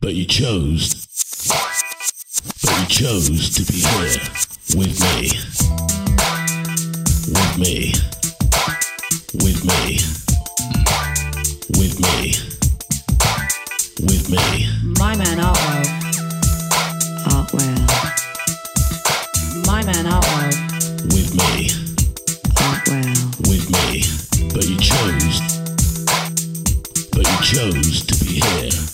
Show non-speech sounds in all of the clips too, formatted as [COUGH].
but you chose. But you chose to be here with me. With me. With me. With me. With me. My man Artwell. Artwell. My man Artwell. With me. Artwell. With me. But you chose. But you chose to be here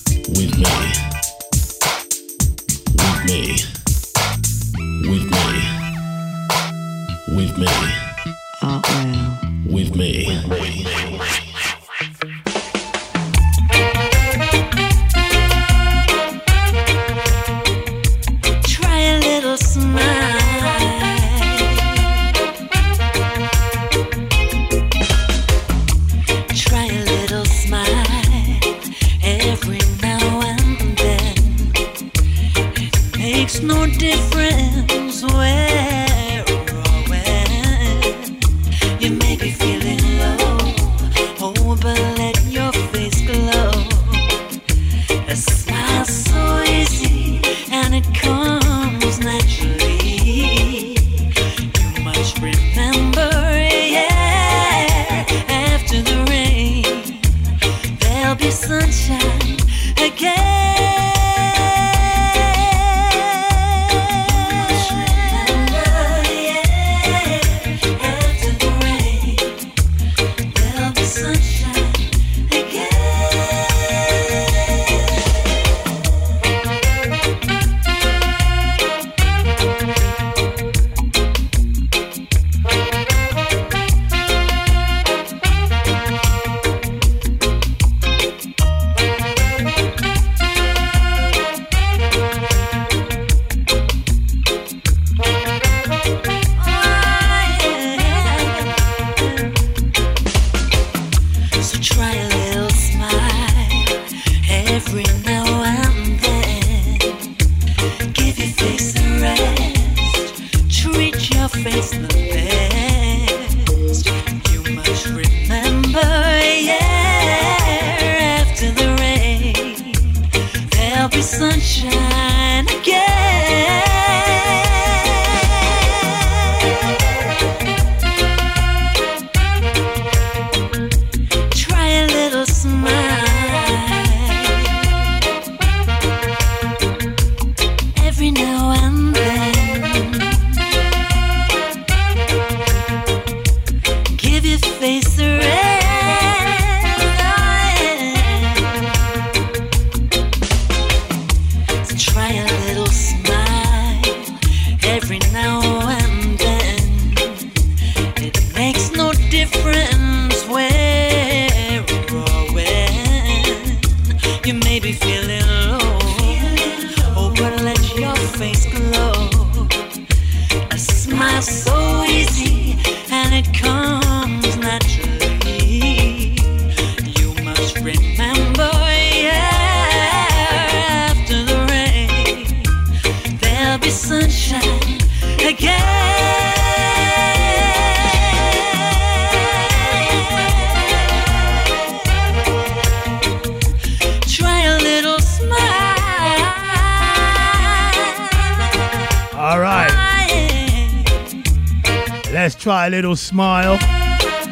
A little smile.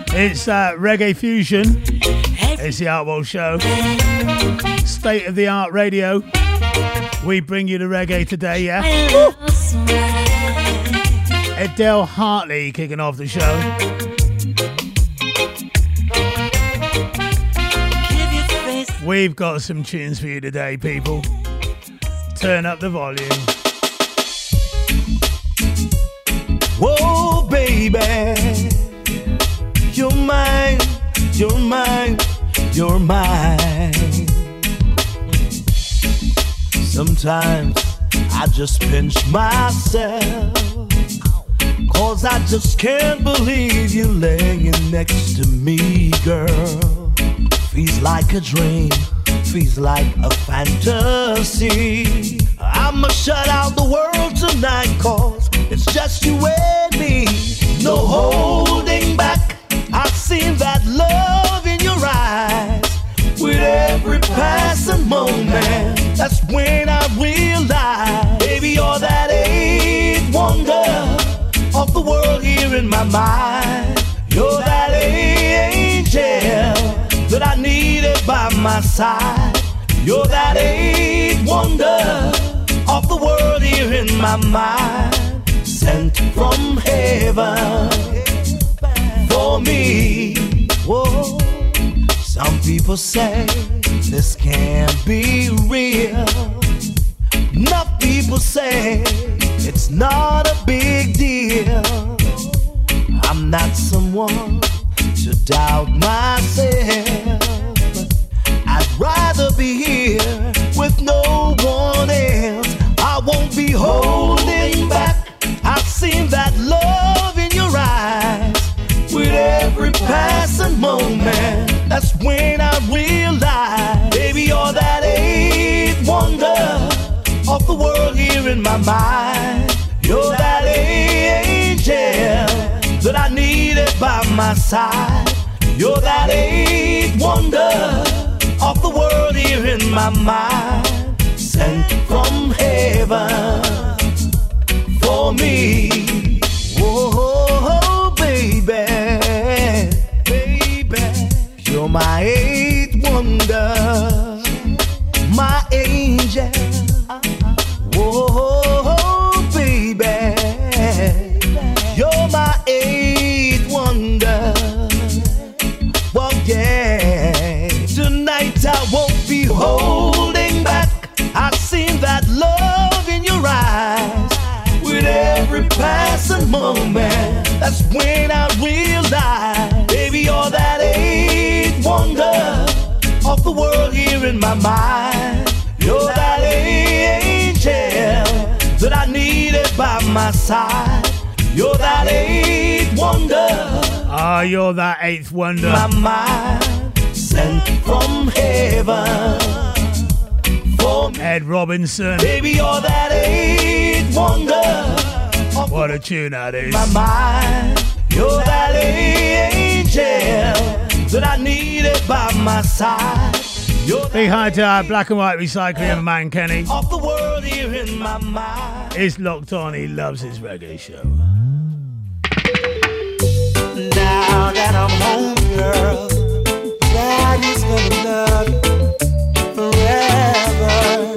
It's uh, Reggae Fusion. It's the Artwell Show. State of the art radio. We bring you the reggae today, yeah? Adele Hartley kicking off the show. We've got some tunes for you today, people. Turn up the volume. Baby, you're mine, you're mine, you're mine. Sometimes I just pinch myself, cause I just can't believe you laying next to me, girl. Feels like a dream, feels like a fantasy. I'ma shut out the world tonight, cause it's just you and me. No holding back. I've seen that love in your eyes. With every passing moment, that's when I realize, baby, you're that eighth wonder of the world here in my mind. You're that angel that I needed by my side. You're that eighth wonder of the world here in my mind. Sent from heaven for me. Whoa. Some people say this can't be real. Enough people say it's not a big deal. I'm not someone to doubt myself. I'd rather be here with no one else. I won't be holding back. Seen that love in your eyes with every passing moment. That's when I realize, baby, you're that eighth wonder of the world here in my mind. You're that angel that I needed by my side. You're that eighth wonder of the world here in my mind. Sent from heaven for me. Whoa, baby, baby, you're my eighth wonder, my angel. Whoa, baby, you're my eighth wonder. Well, yeah, tonight I won't be holding every passing moment. That's when I realize, baby, you're that eighth wonder of the world here in my mind. You're that angel that I needed by my side. You're that eighth wonder. Ah, you're that eighth wonder. My mind sent from heaven. Ed Robinson. Baby, you're that eighth wonder. What a tune that is. my mind. You're that angel that I needed by my side. Big hi to our black and white recycling man Kenny. of the world here in my mind. He's locked on. He loves his reggae show. Now that I'm home, girl, daddy's gonna love forever.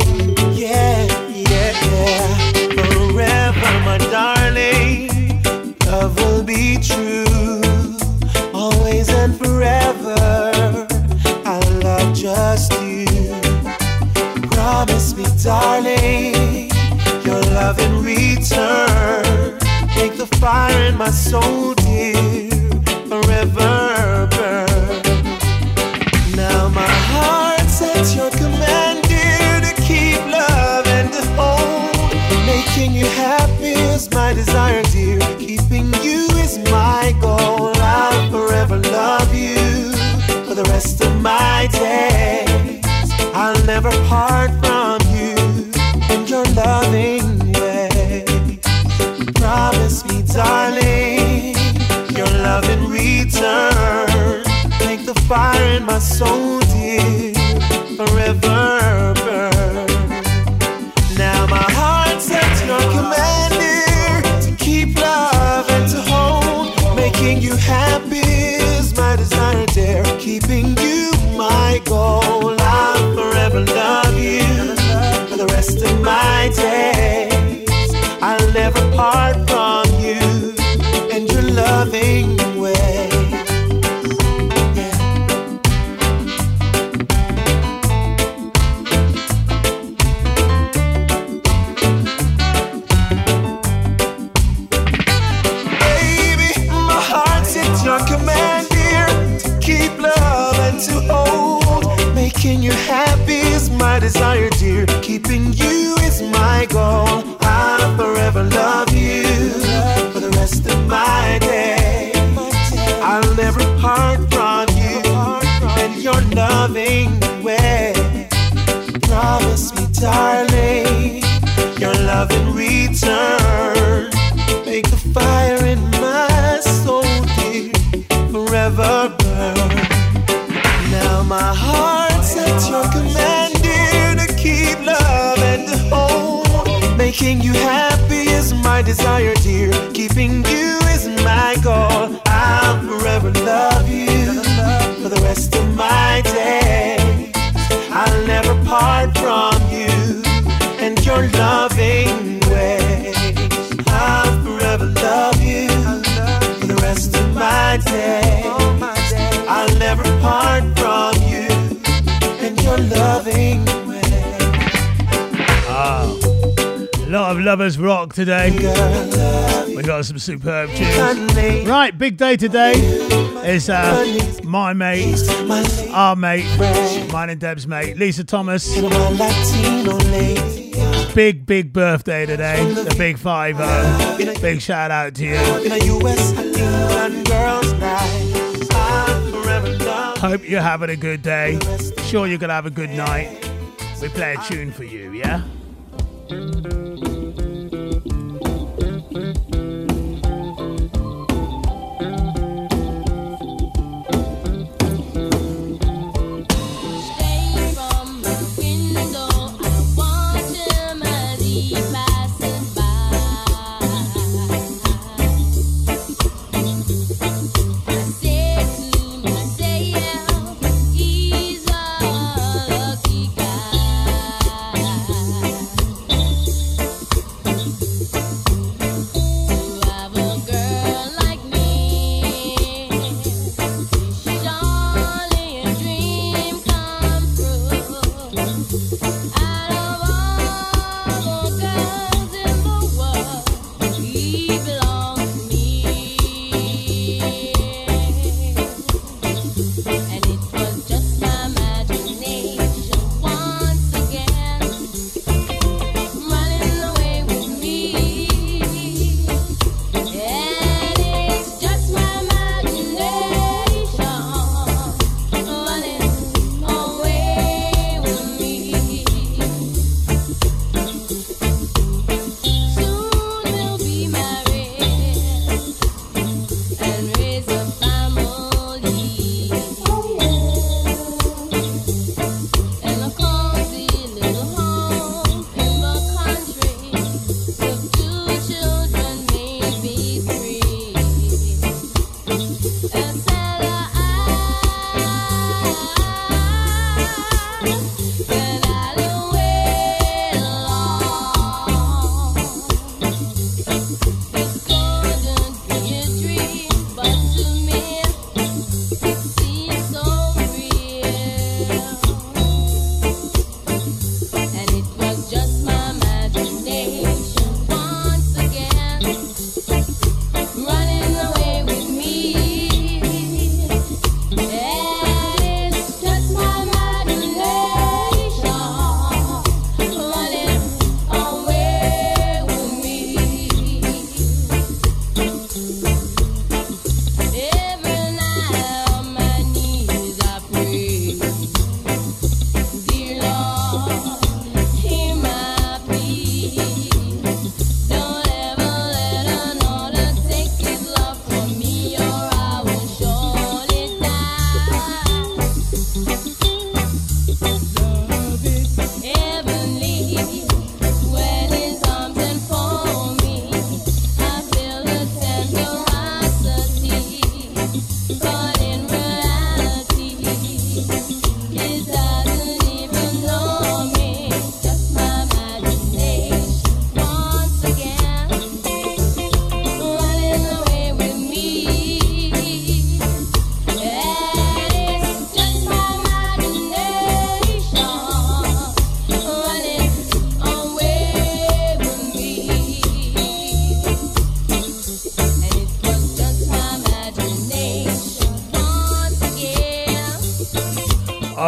superb. tune. Right, big day today is uh, my mate, our mate, mine and Deb's mate, Lisa Thomas. Big, big birthday today. The big five. Big shout out to you. Hope you're having a good day. Sure, you're going to have a good night. We play a tune for you, yeah?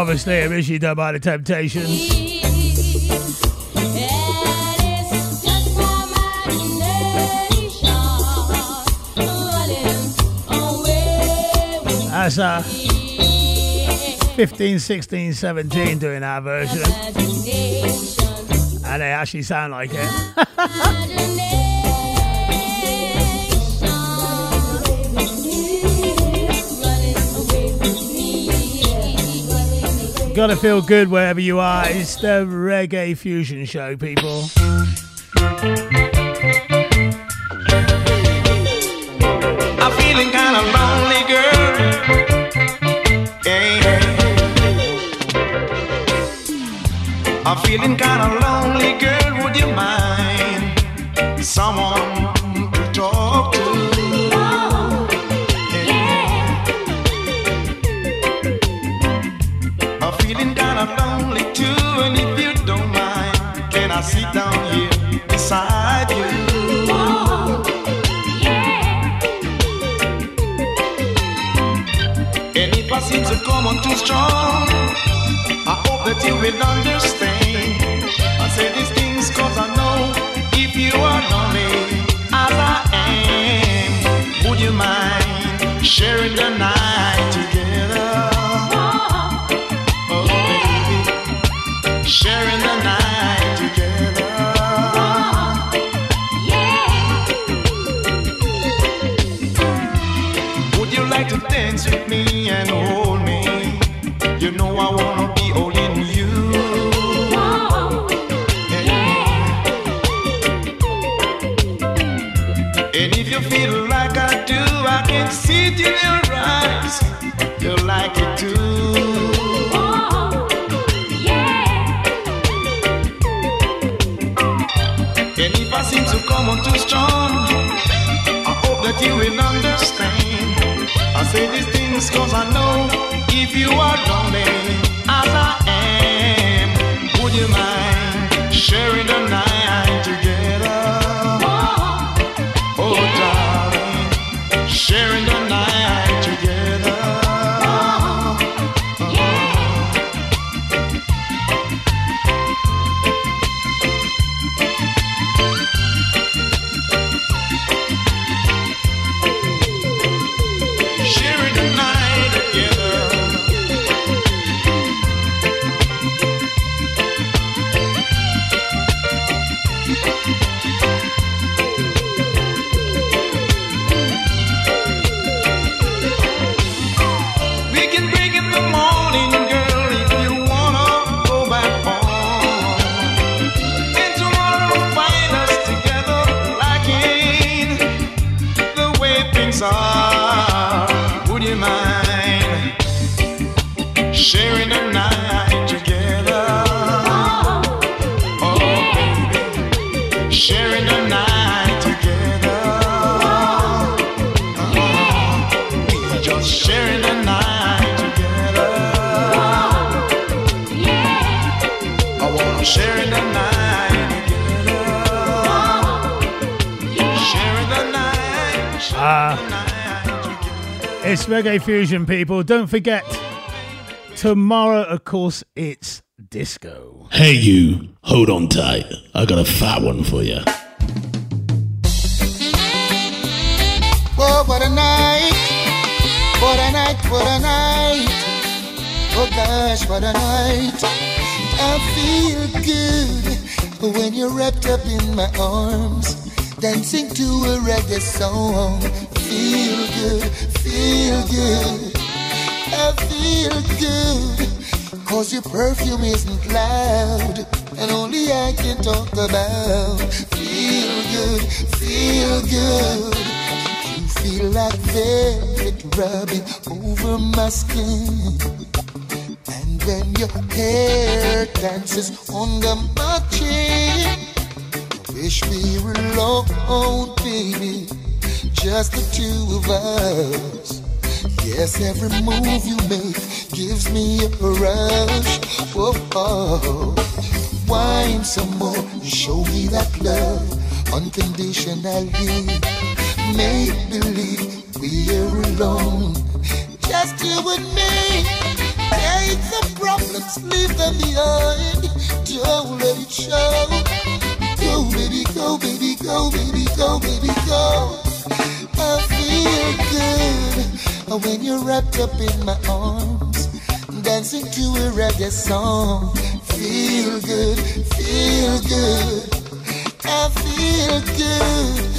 obviously a Rishi done by the Temptations. That's a 15, 16, 17 doing our version. And they actually sound like it. [LAUGHS] Gotta feel good wherever you are. It's the Reggae Fusion Show, people. Too strong, I hope that you will understand. I say these things cause I know if you are lonely as I am, would you mind sharing the night in your eyes. You like it too. And if I seem to come on too strong, I hope that you will understand. I say these things cause I know if you are lonely Reggae Fusion, people. Don't forget, tomorrow, of course, it's disco. Hey, you, hold on tight. I got a fat one for you. Oh, what a night. What a night, what a night. Oh gosh, what a night. I feel good when you're wrapped up in my arms, dancing to a reggae song. Feel good, feel good. I feel good. Cause your perfume isn't loud, and only I can talk about. Feel good, feel good. You feel like velvet rubbing over my skin. And when your hair dances under my chin, I wish we were alone, baby. Just the two of us. Yes, every move you make gives me a rush. Whoa, oh. Wine some more, and show me that love unconditionally. Make believe we're alone, just you and me. Take the problems, leave them behind. Don't let it show. Go, baby, go, baby, go, baby, go, baby, go. I feel good when you're wrapped up in my arms, dancing to a reggae song. Feel good, feel good. I feel good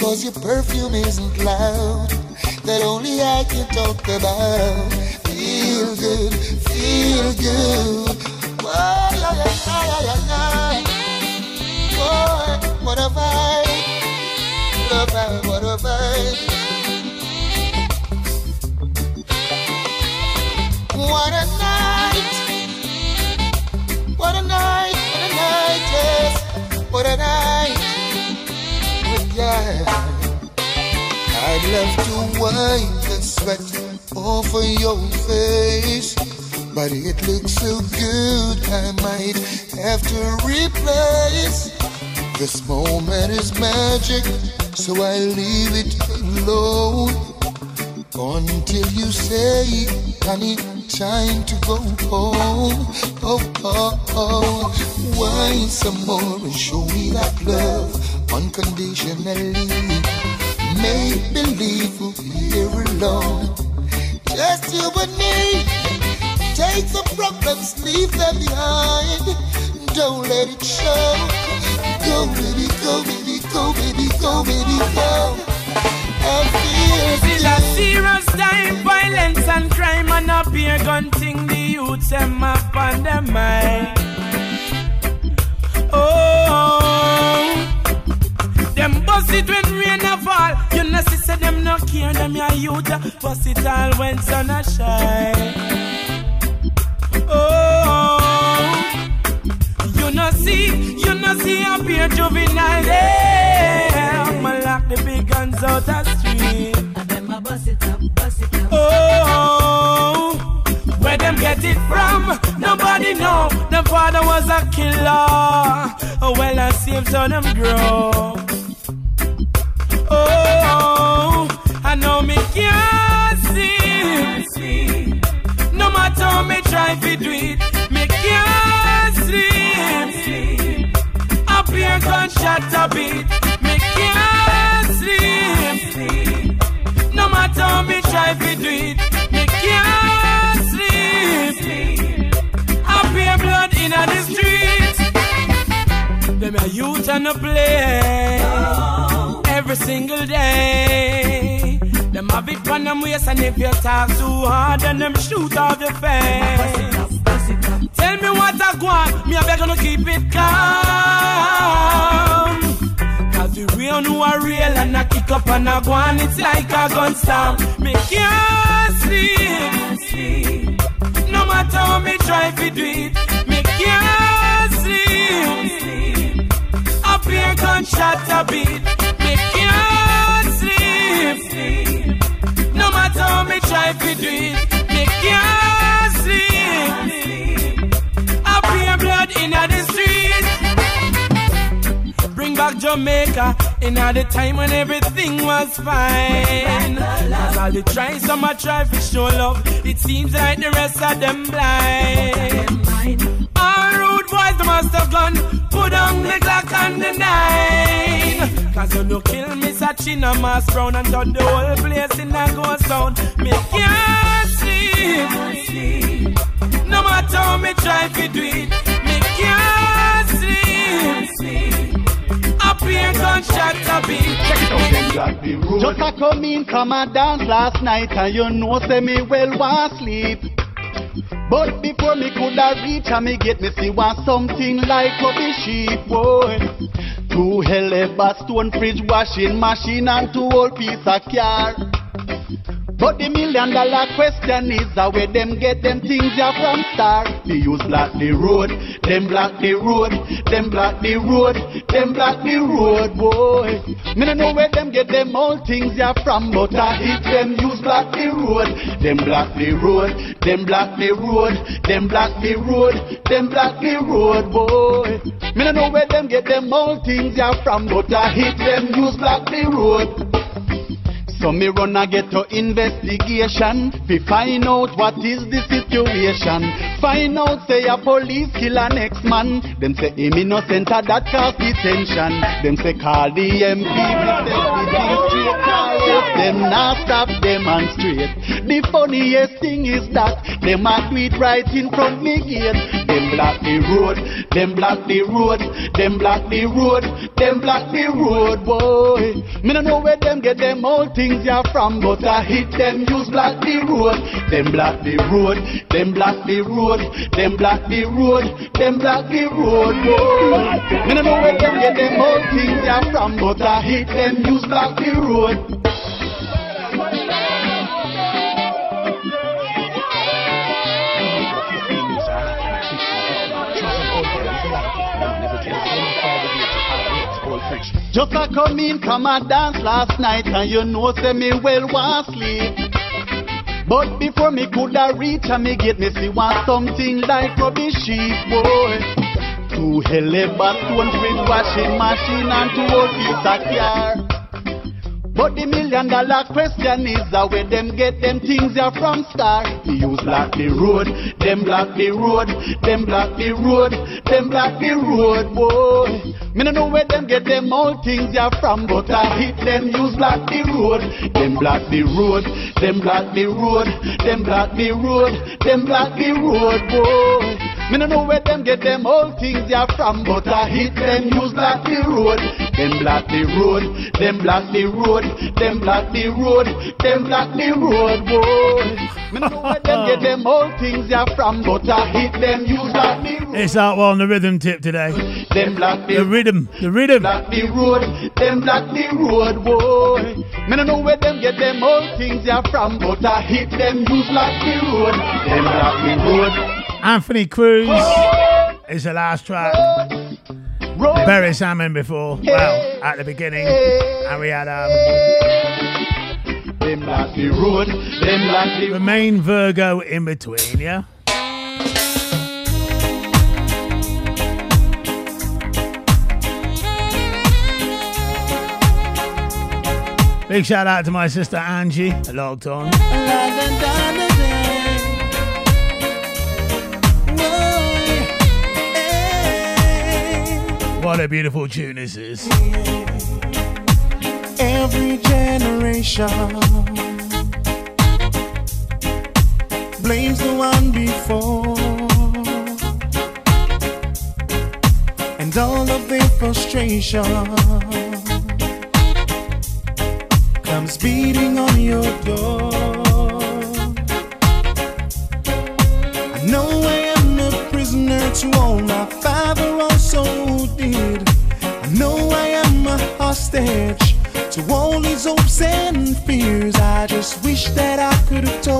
cause your perfume isn't loud, that only I can talk about. Feel good, feel good. Whoa, yeah, yeah, yeah, yeah, yeah. Boy, what what a vibe, what a vibe. What a night, what a night. night. Yeah. I'd love to wipe the sweat off of your face. But it looks so good, I might have to replace. This moment is magic, so I leave it alone. Until you say, honey, time to go home. Oh, oh, oh. Wine some more and show me that love unconditionally. Make believe we'll be here alone. Just you and me. Take the problems, leave them behind. Don't let it show. Go, baby, go, baby, go, baby, go, baby, go. Is a serious time, violence and crime and a beer gun thing. The youths them up on their mind. Oh, them bust it when rain a fall. You know, see, them no care, them your youth. Bust it all when sun a shine. Oh, you know see, you know see a beer juvenile. Yeah, I'ma lock the big guns out the street. Oh, where them get it from? Nobody know. The father was a killer. Oh, well, I saved so them grow. Oh, I know me can't see. No matter how me try to do it, me can't sleep. Up here gunshot a beat, me can't sleep. No matter how me try to do it, me can't sleep. Up here blood in the streets. Them a youth on the play every single day. Them have it on them waist and if you talk too hard, then them shoot off your face. Tell me what I want, me I beg you to keep it calm. Cause the real know are real and I kick up and I go on, it's like a gun storm. Me can't sleep. No matter how me try to do it, me can't sleep. Up here gunshot a beat, me can't sleep. No matter how me try to do it, me can't blood in the street. Bring back Jamaica in the time when everything was fine. Cause all the try, some a try to show love. It seems like the rest of them blind. All rude boys, they must have gone. Put on the Glock and the nine. Cause you no kill me, Sachina Mass Brown and turn the whole place in a ghost town. Me can't sleep. No matter how me try to do it, can't sleep. Up here, gunshot a beat. Just a come in from a dance last night and you know say me well want sleep. But before me coulda reach and me get me see want something like a sheep boy. Two hell ever stone fridge washing machine and two old piece of car. But the million dollar question is how where them get them things ya from star. They use block the road, them block the road, them block the road, them block the road, boy. Me no know where them get them all things ya from, but I hit them use block the road, them block the road, them block the road, them block the road, them block the road, boy. Me no know where them get them all things ya from, but I hit them use block the road. So me run a get to investigation Fi find out what is the situation. Find out say a police kill an ex-man Them say him innocent that cause detention. Them say call the MP we Yes, them not stop demonstrate The funniest thing is that Them a do it right in front me gate Them block the road Them block the road Them block the road Them block the road boy Me no know where them get them all things ya from But I hit them use block the road Them block the road Them block the road Them block the road Them block the road boy Me no know where them get them all things ya from But I hit them use block the road Just a come in, come and dance last night, and you know say me well want sleep. But before me coulda reach and me get me see want something like rubbish sheep, boy. Two heleba eh, stone with washing machine and two old piece of car. But the million dollar question is uh, where them get them things are from start. We use block the road, them block the road, them block the road, them block the road, boy. Me no know where them get them all things are from, but I hit them use block the road, them block the road, them block the road, them block the road, them block the road, boy. Me no know where them get them all things are from, but I hit them use block the road, them block the road, them block the road, them block the road, them block the road, boy. Me [LAUGHS] no know where them get them all things are from, but I hit them use block the road, It's Artwell on the rhythm tip today. them block the The rhythm, the rhythm. block the road, them block the road, boy. Me no know where them get them all things are from, but I hit them use block the road, them block the road. Anthony Cruz is the last track. Barry Salmon before, well, at the beginning. And we had um, Them block the road, them block the Romain Virgo in between, yeah? Big shout out to my sister Angie, logged on. What a beautiful tune this is. Every generation blames the one before, and all of their frustration comes beating on your door. Hopes and fears. I just wish that I could have told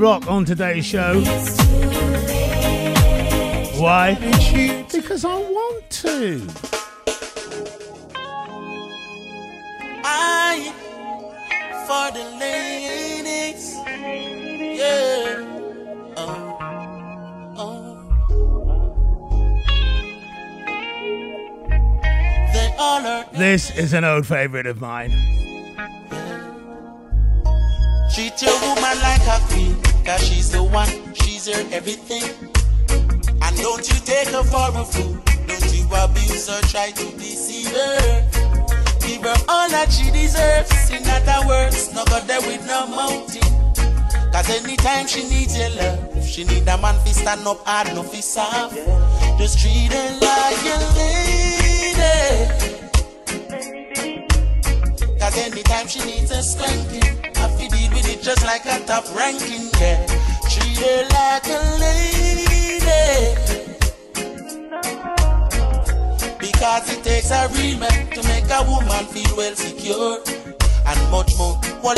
rock on today's show. Why? Because I want to. I for the ladies. Yeah. Oh. Oh. They all are This is an old favourite of mine. Treat your woman like a queen, cause she's the one, she's your everything. And don't you take her for a fool, don't you abuse her, try to deceive her. Give her all that she deserves, in other words, no go there with no mountain. Cause anytime she needs your love, she need a man fi stand up hard, no fi soft. Just treat her like a lady. Anytime she needs a spanking, I fi deal with it just like a top ranking, yeah. Treat her like a lady. Because it takes a real man to make a woman feel well secure. And much more. On,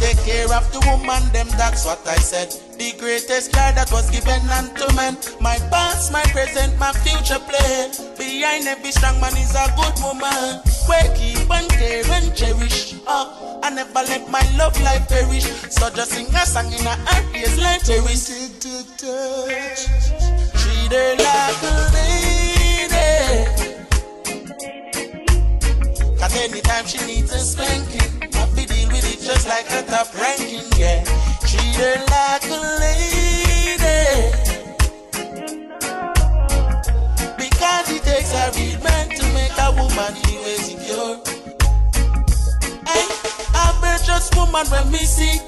take care of the woman, them, that's what I said. The greatest card that was given unto men. My past, my present, my future plan. Behind every strong man is a good woman. Where keep and care and cherish. Oh, I never let my love life perish. So just sing a song in a happiest life cherish. Treat her like a lady. Cause anytime she needs a spanking, I fi deal with it just like a top ranking, yeah. Her like a lady. Because it takes a real man to make a woman feel secure. Hey, a virtuous woman when me see,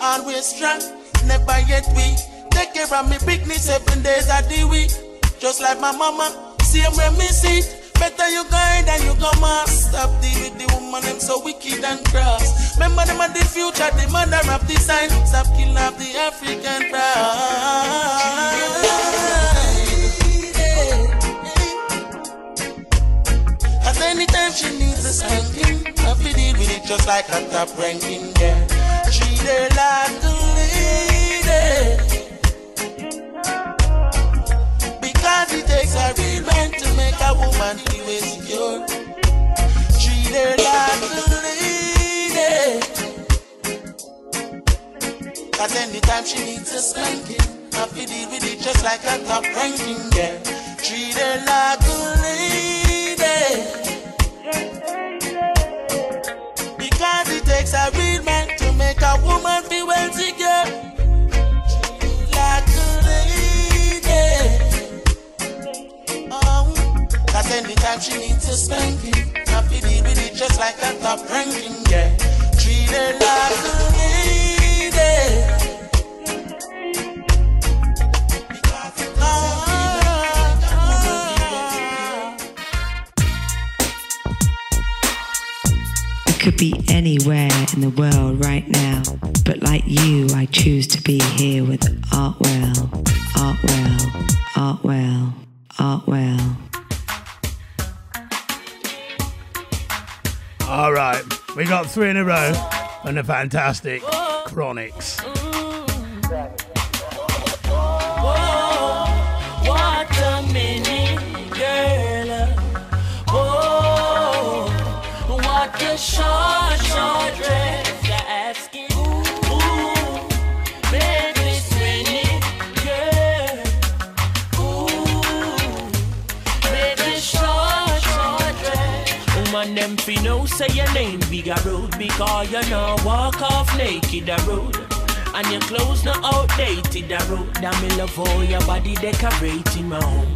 always strong, never yet weak. Take care of me bigness seven days of the week. Just like my mama, same when me see. Better you guide than you come out. Stop deal with the woman, them so wicked and cross. Remember them are the future, the mother of the sign. Stop killing off the African pride. Cause anytime she needs a spanking, I fi deal with it just like a top ranking, yeah. Treat her like a lady. Takes a real man to make a woman feel secure. Treat her like a lady. Cause anytime she needs a spanking, I feel deal with it just like a top ranking, yeah. Treat her like a lady. Because it takes a real man to make a woman Feel deal with it just like yeah. Treat her like a lady. Could be anywhere in the world right now, but like you, I choose to be here with Artwell, Artwell, Artwell, Artwell. All right, we got three in a row and the fantastic Chronixx. Oh, short, short dress asking. Them fi know say your name bigger road because you know walk off naked a road. And your clothes not outdated a road. That me love how your body decorating my home.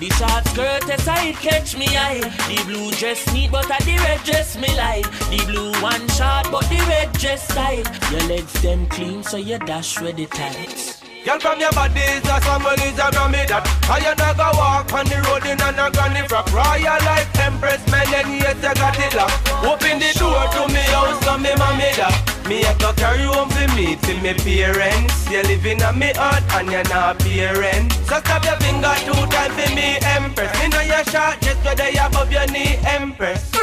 The short skirt as I catch me eye. The blue dress neat, but I the red dress me like. The blue one short, but the red dress tight. Your legs them clean, so you dash with the tights. Girl from your body is a Samuel is a Grammy that I not go walk on the road in a granny frock. Royal life empress man and yes I got it locked. Open the door to me house so me mommy that Me a go carry home for me to me parents. You living on me heart and you're not parent So stop your finger two times for me empress. Me know your short just whether you above your knee empress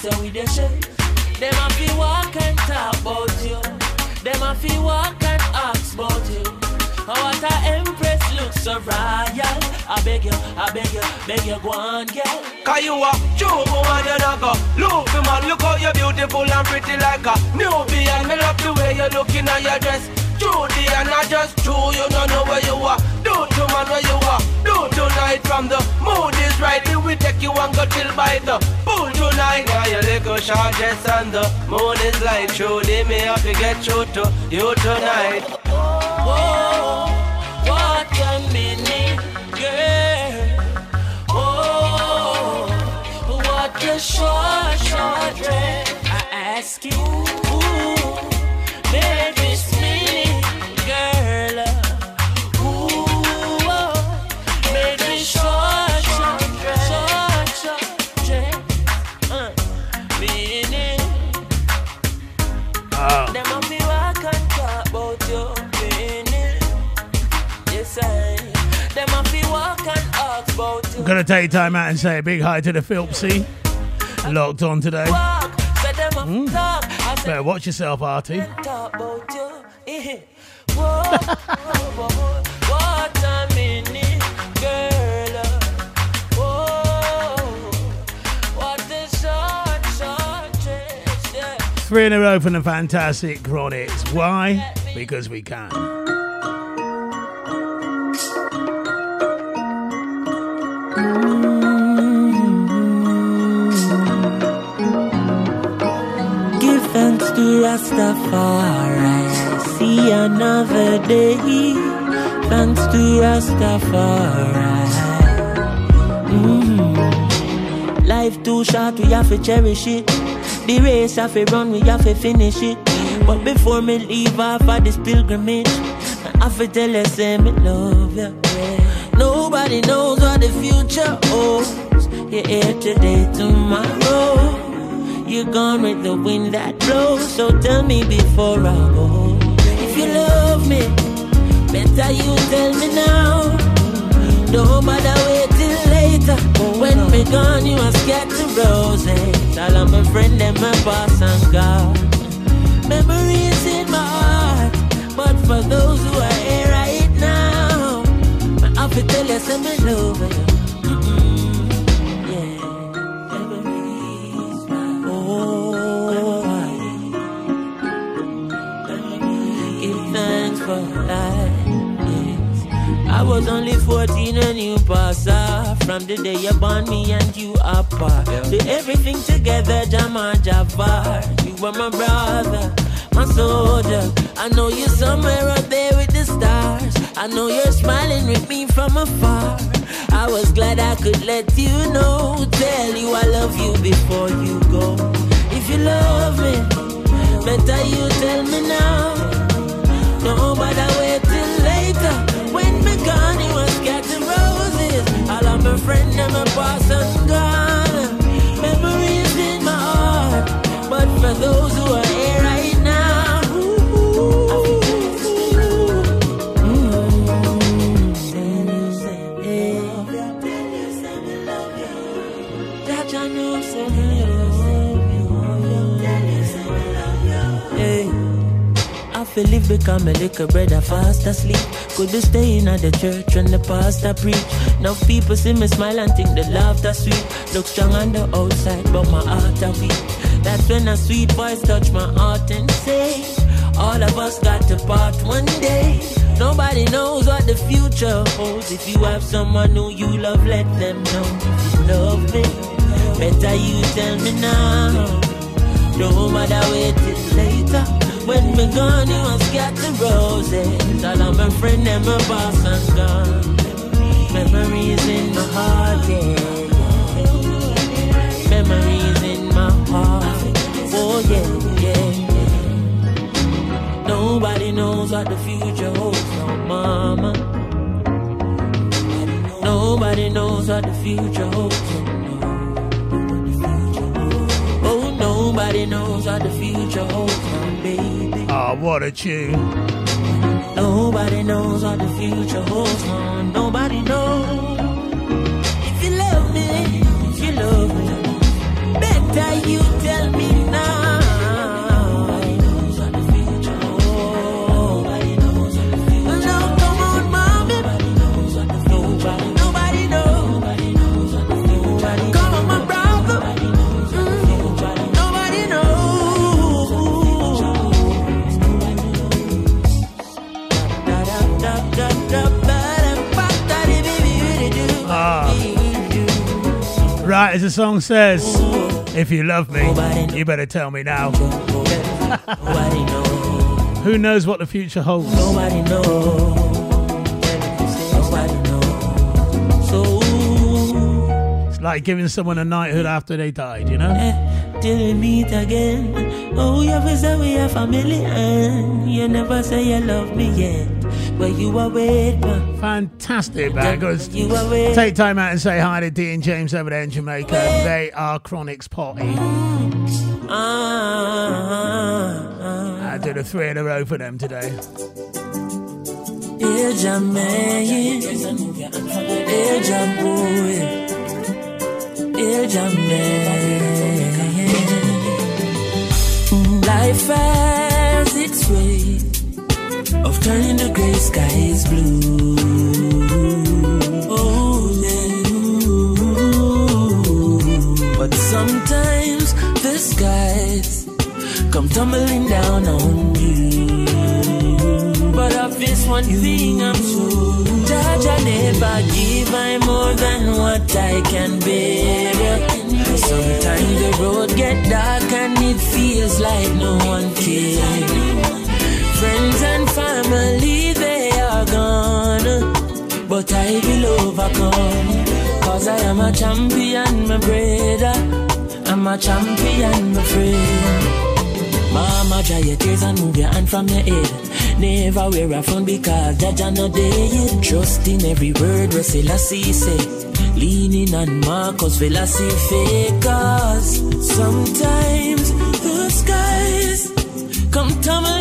Christ we your shape. Them a fi walk and talk about you. Them a fi walk and ask about you. Oh, what a empress looks so royal. I beg you, I beg you, beg you, go on, girl. Cause you a true woman and I go Look man, look how you beautiful and pretty like a newbie And Me love the way you're looking at your dress Trudy and I just true, you don't know where you are? Do to man where you are? Do tonight from the mood is right? We take you and go till by the pool tonight. Now your little short dress and the moon is light. Trudy, me have to get through to you tonight. Oh, what a minute, girl. Oh, what a short, short dress. I ask you, skinny girl. I'm going to take time out and say a big hi to the Philpsy. Locked on today. Walk, say them a Mm. talk. I say Better watch yourself, Artie. Eh. Three in a row from the fantastic Chronixx. Why? Because we can. Give thanks to Rastafari. Another day. Thanks to Rastafari. Mm. Life too short, we have to cherish it. The race have to run, we have to finish it. But before me leave off of this pilgrimage, I have to tell you, say me love you. Nobody knows what the future holds. You're here today, tomorrow. You're gone with the wind that blows. So tell me before I go. If you love me, better you tell me now. Don't bother wait till later. When me gone, you are scared to roses. All my friend, them my boss and God. Memories in my heart. But for those who are here right now, I have to tell you, say me love you. Was only 14 and you passed off. From the day you born me and you are apart. Do everything together, Jama Jafar. You were my brother, my soldier. I know you're somewhere up there with the stars. I know you're smiling with me from afar. I was glad I could let you know. Tell you I love you before you go. If you love me, better you tell me now. No wait. Was getting roses. All of my friends, them a pass and gone. Memories in my heart. But for those who are I live become a little brother fast asleep. Could you stay in at the church when the pastor preach? Now people see me smile and think the laughter sweet. Look strong on the outside, but my heart a weak. That's when a sweet voice touch my heart and say, All of us got to part one day. Nobody knows what the future holds. If you have someone who you love, let them know love me. Better you tell me now. No matter wait till later. When me gone, you must get the roses. All of my friend and my boss and gone. Memories in my heart, yeah. Memories in my heart. Oh yeah, yeah. Nobody knows what the future holds, no mama. Nobody knows what the future holds. Oh, nobody knows what the future holds, baby. Oh, what a tune. Nobody knows what the future holds, no. Nobody knows. If you love me, if you love me, better you tell me now. Right, as the song says, if you love me, you better tell me now. [LAUGHS] Who knows what the future holds? Nobody knows. It's like giving someone a knighthood after they died, you know? till we meet again. Oh, you ever say we are family, and you never say you love me yet. But you are waiting. Fantastic, baggers. You are waiting. Take time out and say hi to Dee and James over there in Jamaica. They are Chronic's Potty. Ah, ah, ah. I did a three in a row for them today. Yeah, Jamaican. Yeah, Jamboy. Yeah, Jamaican. Life has its way of turning the gray skies blue. Oh, yeah. But sometimes the skies come tumbling down on you. But of this one thing I'm sure, Judge, I never give I more than what I can bear. Sometimes the road get dark and it feels like no one cares. Friends and family, they are gone. But I will overcome. Cause I am a champion, my brother. I'm a champion, my friend. Mama, dry your tears and move your hand from your head. Never wear a phone because Jaja no day. Trust in every word where Selassie say. Leaning on Marcus Velasquez Cause sometimes the skies come tumbling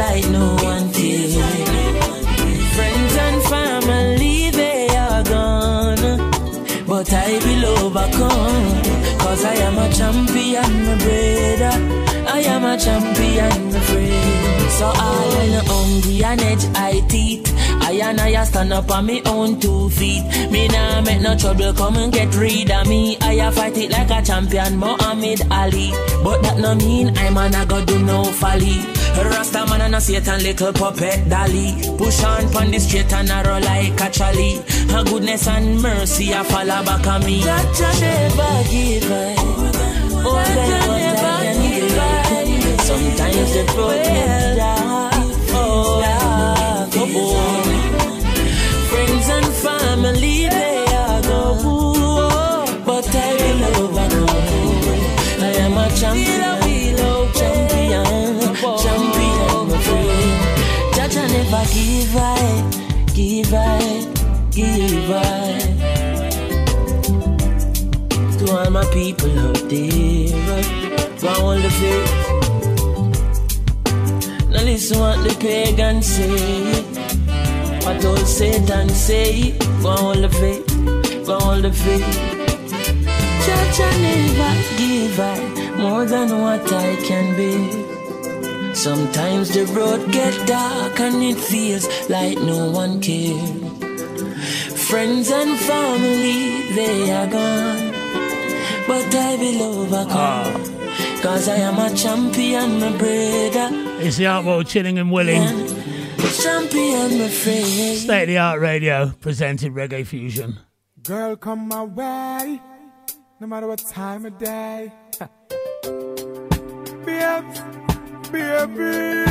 like no one cares. Friends and family, they are gone. But I will overcome. Cause I am a champion, my brother. I am a champion, my friend. So you're hungry and edge I teeth. I and I stand up on me own two feet. Me nah make no trouble, come and get rid of me. I fight it like a champion, Muhammad Ali. But that no mean I'm an go do no folly. Rasta man and a Satan little puppet dolly. Push on pon the straight and narrow like a trolley. Her goodness and mercy I follow back on me. That I never give up. Oh, that I never give up. Sometimes the road get dark. Oh, dark. Oh, oh. boy. Friends and family, give I, give I. To all my people out there, uh, go on the faith. Now listen what the pagan say. What old Satan say. Go on the faith, go on the faith. Church I never give I more than what I can be. Sometimes the road get dark and it feels like no one cares. Friends and family, they are gone. But I will overcome. Ah. Cause I am a champion, my brother. It's the Artwell chilling and willing. Champion, my friend. State of the Art Radio presented Reggae Fusion. Girl, come my way, no matter what time of day. [LAUGHS] Babes, baby.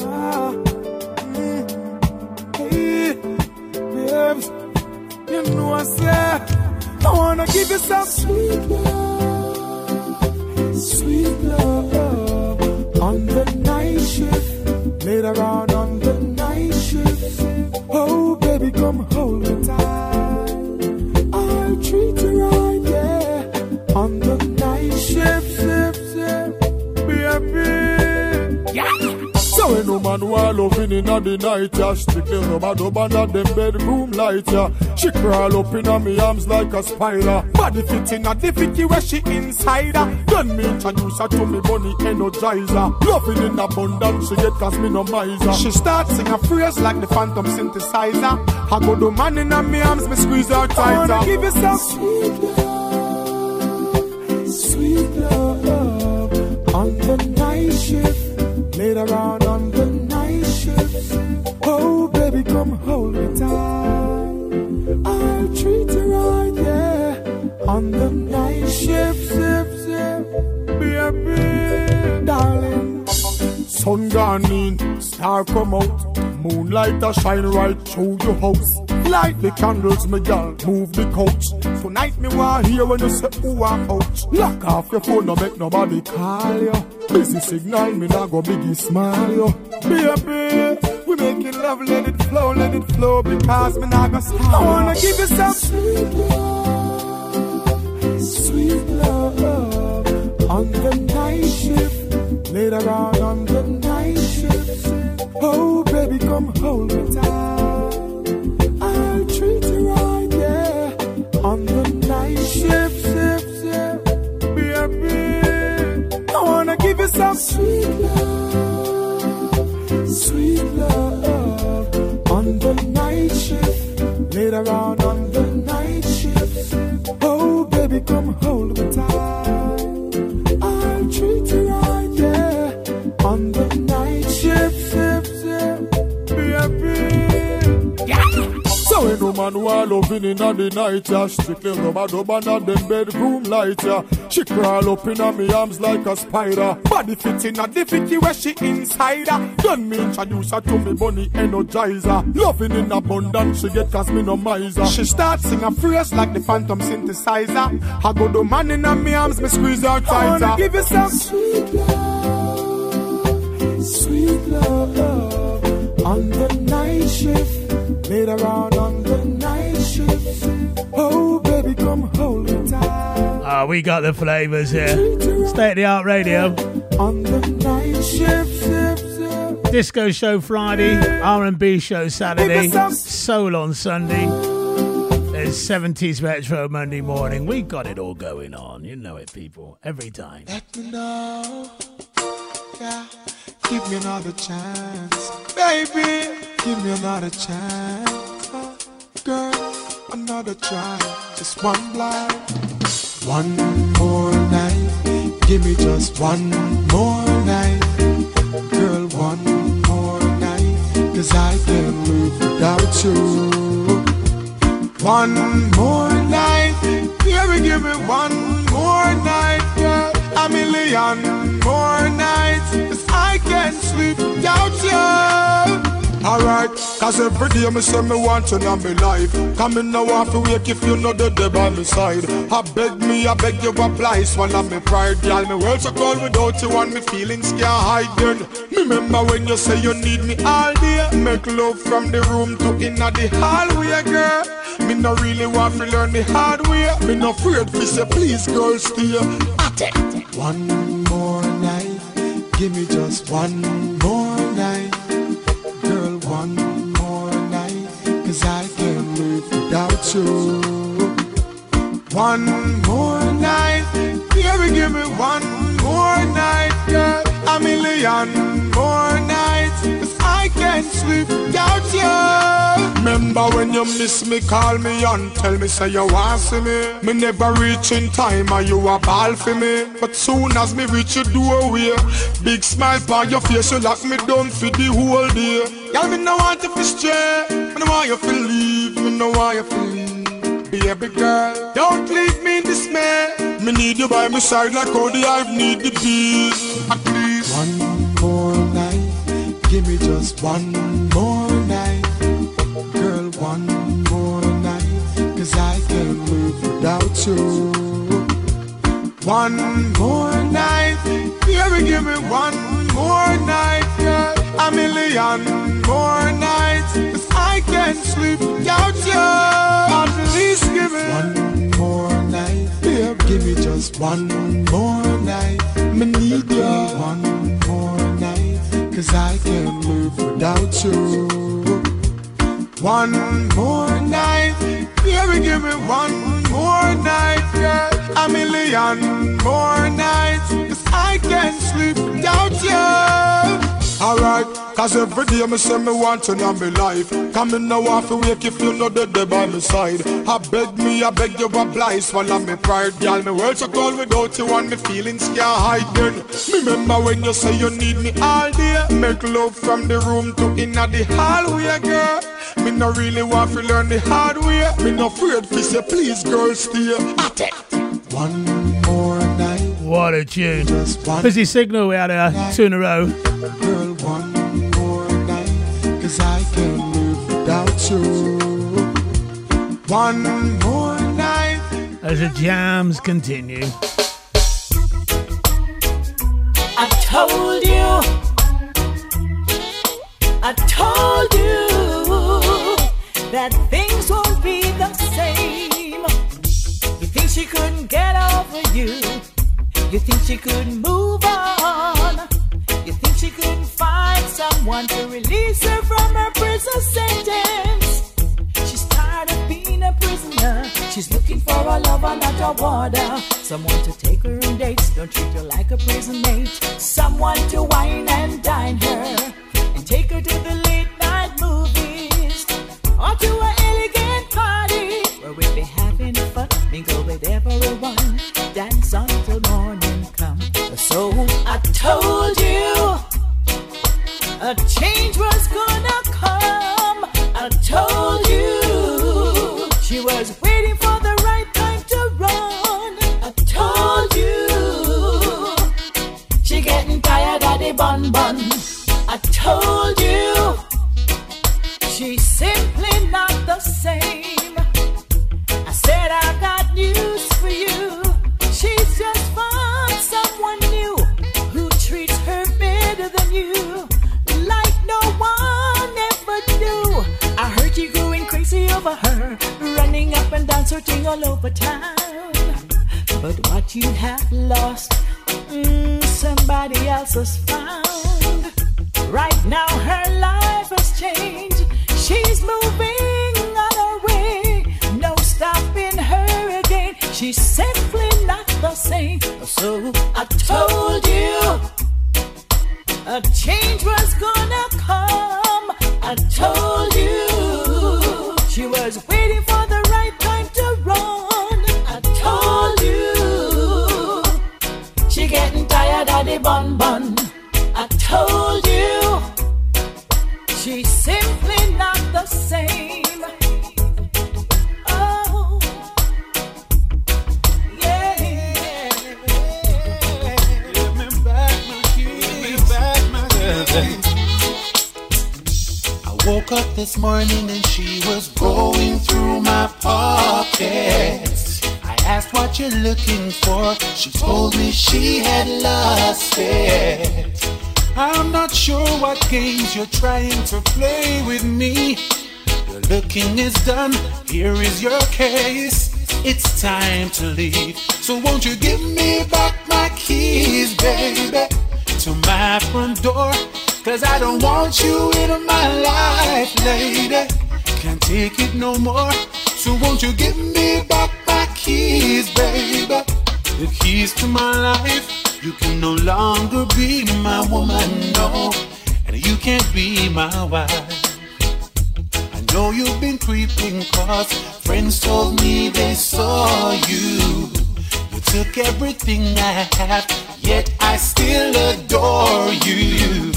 Ah, mm, eh, babes, you know I say, I wanna give you some sweet love, sweet love. On the night shift, later on Oh, baby, come hold me tight. I'll treat you right, yeah, on the night shift, when no man want loving in the night, yeah, strictly rubber dub under them bedroom light, yeah. She crawl up in me arms like a spider. Body fit in a the fitty where she inside her. Then me introduce her to me bunny energizer. Loving in abundance she get cause me no miser. She start sing a phrase like the phantom synthesizer. I go do man in me arms, me squeeze her tighter. I wanna give you some sweet love, sweet love on the night shift. Later on baby, darling. Sun gone in, star come out. Moonlight a shine right through your house. Light the candles, me girl, move the couch. Tonight me want hear when you say ooh ah ouch. Lock off your phone, no make nobody call you. Busy signal, me nah go biggie smile you. Baby, we making love, let it flow, let it flow, because me not gonna stop. I wanna give you some sweet love, sweet love on the night shift. Later on on the night shift. Oh, baby, come hold me tight. I'll treat you right, yeah. On the night shift, shift, shift, baby. I wanna give you some sweet love, sweet love on the night shift. Later on on the night shift. Oh, baby, come hold me tight. So when no man want loving in the night, yeah. Strictly rubber dub under them bedroom light, yeah. She crawl up in me arms like a spider. Body fit in a the fitty where she inside her. Then me introduce her to me bunny energizer. Loving in abundance, she get cause me no miser. She start sing a phrase like the phantom synthesizer. I go do man in me arms, me squeeze her tighter. I wanna give you some sweet love, sweet love on the night shift. Later on Oh baby, come hold me tight. Ah, we got the flavours here. State of the Art Radio. On the night shift, shift, shift. Disco show Friday, R&B show Saturday, soul on Sunday. There's 70s retro Monday morning. We got it all going on. You know it, people. Every time. Let me know, yeah. Give me another chance, baby. Give me another chance, girl. Another try, just one blind. One more night, give me just one more night, girl. One more night, cause I can't live without you. One more night, baby, give me one more night, girl. A million more nights, cause I can't sleep without you. Alright, cause every day me say me want you in my life. Come in now want to wake if you know the day by my side. I beg me, I beg you apply, swallow me pride Girl, me world so cold without you and me feelings can't hide then Remember when you say you need me all day? Make love from the room to inna the hallway, girl. Me no really want to learn the hard way. Me no afraid to say please girl stay. One more night, give me just one cause I can't live without you. One more night, baby, give me one more night, girl. A million without you. Remember when you miss me, call me and tell me say you want see me. Me never reach in time and you a ball for me. But soon as me reach your doorway, big smile on your face, you lock me down for the whole day. Girl, me no want you to stray, me no want you to leave, me no want you to leave. Baby girl, don't leave me in dismay. Me need you by my side like how the hive need the bees. Just one more night. Girl, one more night, cause I can't live without you. One more night, baby, give me one more night, girl. A million more nights, cause I can't sleep without you. At least give me one more night, baby, give me just one more night. Me need you one cause I can't live without you. One more night, baby, give me one more night, girl. A million more nights, cause I can't sleep without you. Alright, cause every day me say me want you in me life. Come in now off wake if you know that they by my side. I beg me, I beg you oblige, swallow me pride. Girl, me world so cold without you and me feelings can't hide then. Remember when you say you need me all day. Make love from the room to inna the hallway, girl. Me no really want to learn the hard way. Me no afraid to say please, girl, stay. At it. One. What a tune. Busy signal we had uh, two in a row. Girl, one more night, cause I can't live without you. One more night. As the jams continue. I told you. I told you that things won't be the same. You think she couldn't get over you? You think she couldn't move on? You think she couldn't find someone to release her from her prison sentence? She's tired of being a prisoner. She's looking for a lover, not a warder. Someone to take her on dates, don't treat her like a prison mate. Someone to wine and dine her and take her to the late night movies or to an elegant party where we'll be having fun, mingle with everyone, I told you a change was gonna come. I told you she was waiting for the right time to run. I told you she getting tired of the bun bun. I told you she's simply not the same. Over her, running up and down, searching all over town. But what you have lost, mm, somebody else has found. Right now her life has changed. She's moving on her way. No stopping her again. She's simply not the same. So I told you a change was gonna come. I told bun bun. I told you she's simply not the same. Oh, yeah. Give me back my keys, my darling. I woke up this morning and she was going through my pockets. Asked what you're looking for. She told me she had lost it. I'm not sure what games you're trying to play with me. Your looking is done. Here is your case. It's time to leave. So won't you give me back my keys, baby, to my front door? Cause I don't want you in my life, lady. Can't take it no more. So won't you give me back keys, baby? The keys to my life. You can no longer be my woman, no. And you can't be my wife. I know you've been creeping cause friends told me they saw you. You took everything I have, yet I still adore you.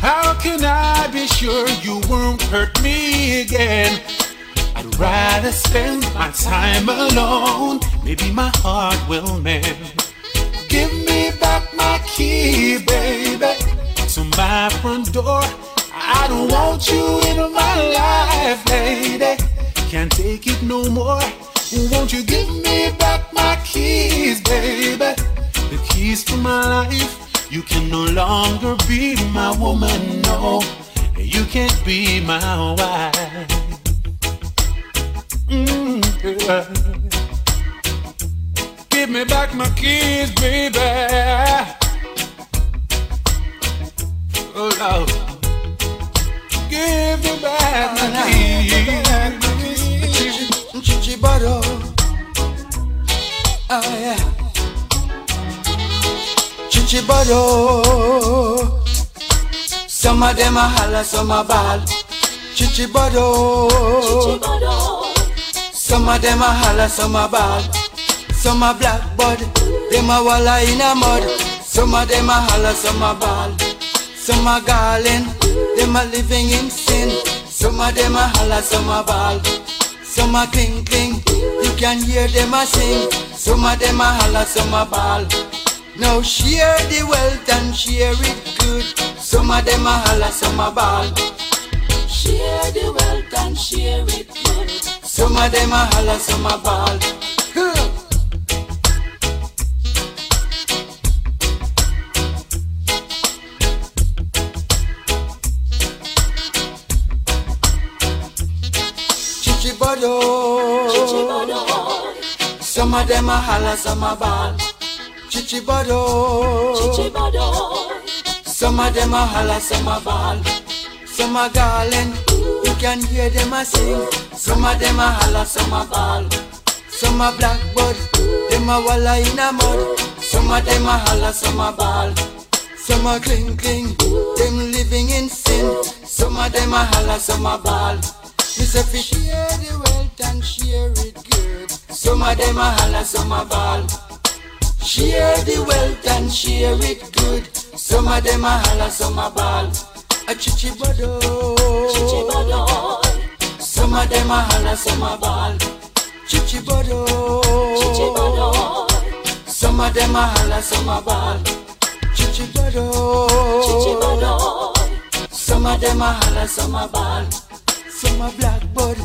How can I be sure you won't hurt me again? Rather spend my time alone. Maybe my heart will mend. Give me back my key, baby, to my front door. I don't want you in my life, lady. Can't take it no more. Won't you give me back my keys, baby? The keys to my life. You can no longer be my woman, no. You can't be my wife. Mm, yeah. Give me back my keys, baby. Oh, Lord. Give me back my keys. Chichibado. Oh yeah. Chichibado. Some of them a holla, some a ball. Chichibado. Some of them a holla, some a ball. Some a blackbird, them a walla in a mud. Some of them a holla, some a ball. Some a garland, them a living in sin. Some of them a holla, some a ball. Some a cling cling, you can hear them a sing. Some of them a holla, some a ball. Now share the wealth and share it good. Some of them a holla, some a ball. Share the wealth and share it good. Some of them a holla, some a ball. Chichibado. Some of them a holla, some a ball. Chichibado. Some of them a holla, some a ball. Some a garland, you can hear them a sing. Some of them a holla, some a ball. Some a blackbird, them a walla in a mud. Some of them a holla, some a ball. Some a cling cling, them living in sin. Some of them a holla, some a ball. Me say fi share the wealth and share it good. Some of them a holla, some a ball. Share the wealth and share it good. Some of them a holla, some a ball. A chichibado. Chichibado. Some of them a holla, some a ball. Chichibado. Chichibado. Some of them a holla, some a ball. Chichibado. Chichibado. Some of them a holla, some a ball. Some a blackbird,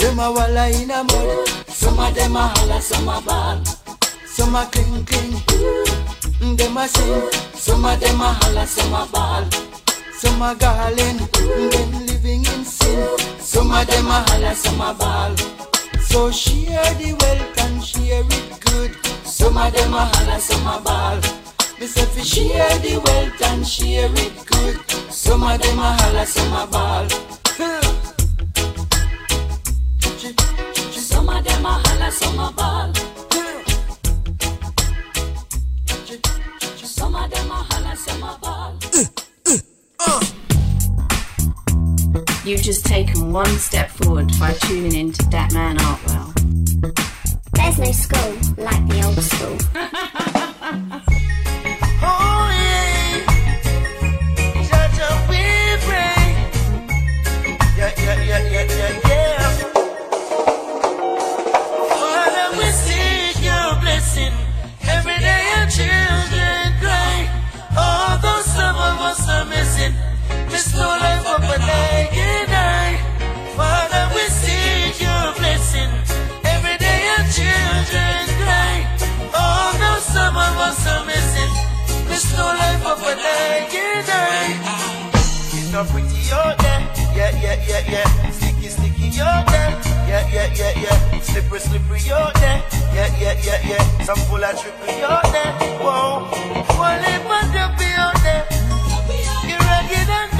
them a walla in a mud. Some of them a holla, some a ball. Some a cling cling, them a sing. Some of them a holla, some a ball. Some a garland, mm, them living in sin. Some of them a holla, some a ball. So share the wealth and share it good. Some of them a holla, some a ball. Me say fi share the wealth and share it good. Some of them a holla, some a ball. Some of them a holla, some a ball. Some of them a holla, some a ball. Uh. You've just taken one step forward by tuning in to that man Artwell. There's no school like the old school. [LAUGHS] not pretty out there. Yeah, yeah, yeah, yeah. Sticky, sticky out there. Yeah, yeah, yeah, yeah. Slippery, slippery there. Yeah, yeah, yeah, yeah. Some of out there. Whoa. You're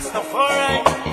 Rastafari,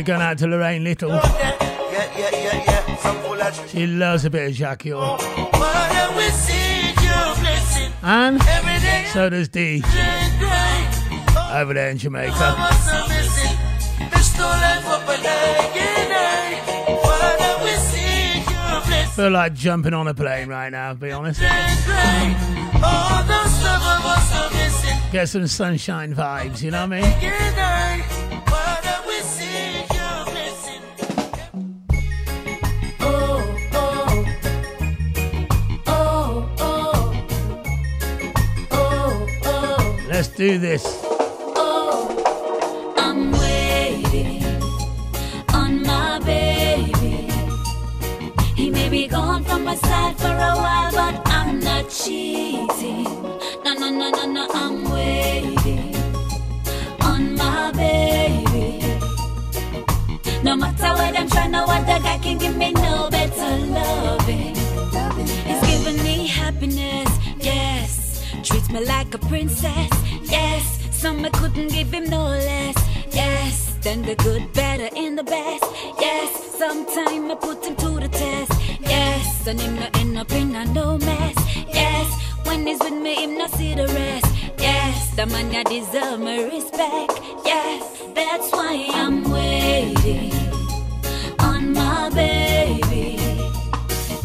yeah, going out to Lorraine Little. She loves a bit of Jah Cure. Oh, Father, we seek your blessing. And Every day so does D oh, over there in Jamaica. us are missing. Restore life up and I can die. Father, we seek your blessing. Feel like jumping on a plane right now, to be honest. Although some of us are missing. Get some sunshine vibes, you know what I mean? Oh, I'm not cheating. No, no, no, no, no, I'm waiting on my baby. No matter what I'm trying, can give me no better. He's giving me happiness, yes. Treats me like a princess, yes. Some I couldn't give him no less, yes. Then the good, better, and the best, yes. Sometime I put him to the test, yes. And him not end up in a no mess, yes. When he's with me, him not see the rest, yes. The man I deserve my respect, yes. That's why I'm waiting on my baby.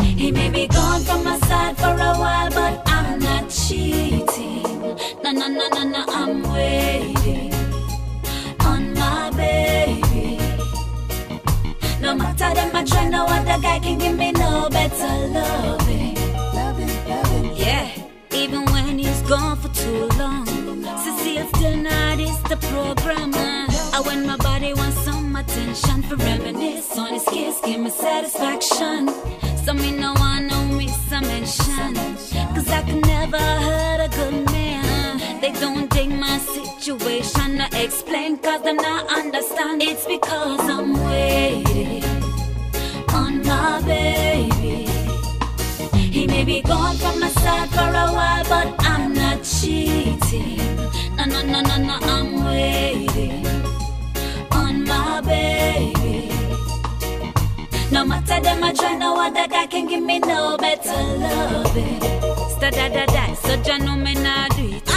He may be gone from my side for a while, but I'm not cheating. No, no, no, no, no, I'm waiting on my baby. No matter them, I try, no other guy can give me no better loving. Yeah, even when he's gone for too long. Cecile still not is the programmer. I when my body wants some attention for reminisce on his kiss, give me satisfaction. So me no one no miss a mention. Cause I can never hurt a good man. They don't take my situation I explain cause them not understand. It's because I'm waiting on my baby. He may be gone from my side for a while, but I'm not cheating. No, no, no, no, no, I'm waiting on my baby. No matter them, I try, no other guy can give me no better loving. Sta da da da, so ya know me not do it.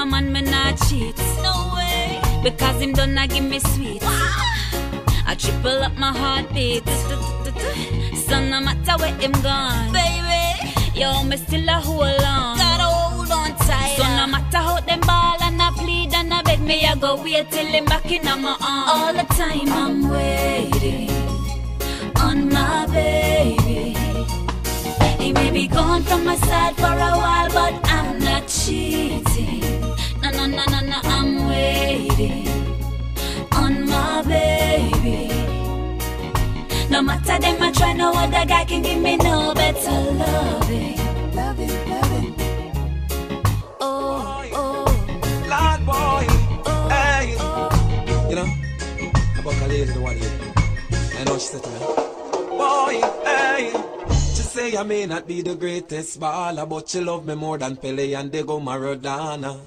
My man, me not cheat. No way. Because him done not give me sweet. I triple up my heartbeat. So no matter where him gone, baby, yo, me still a hold on. Gotta hold on tight. So no matter how them ball and I plead and I beg me, I go wait till him back in on my arms. All the time I'm waiting on my baby. He may be gone from my side for a while, but I'm not cheating. No, no, no, no, no, I'm waiting on my baby. No matter them, I try no other guy can give me no better loving. Loving, loving. Oh, oh, Lord boy, oh, hey. Oh. You know, I buck a lady the one here. I know she said to me, boy, hey. Say I may not be the greatest baller, but she love me more than Pele and Diego Maradona.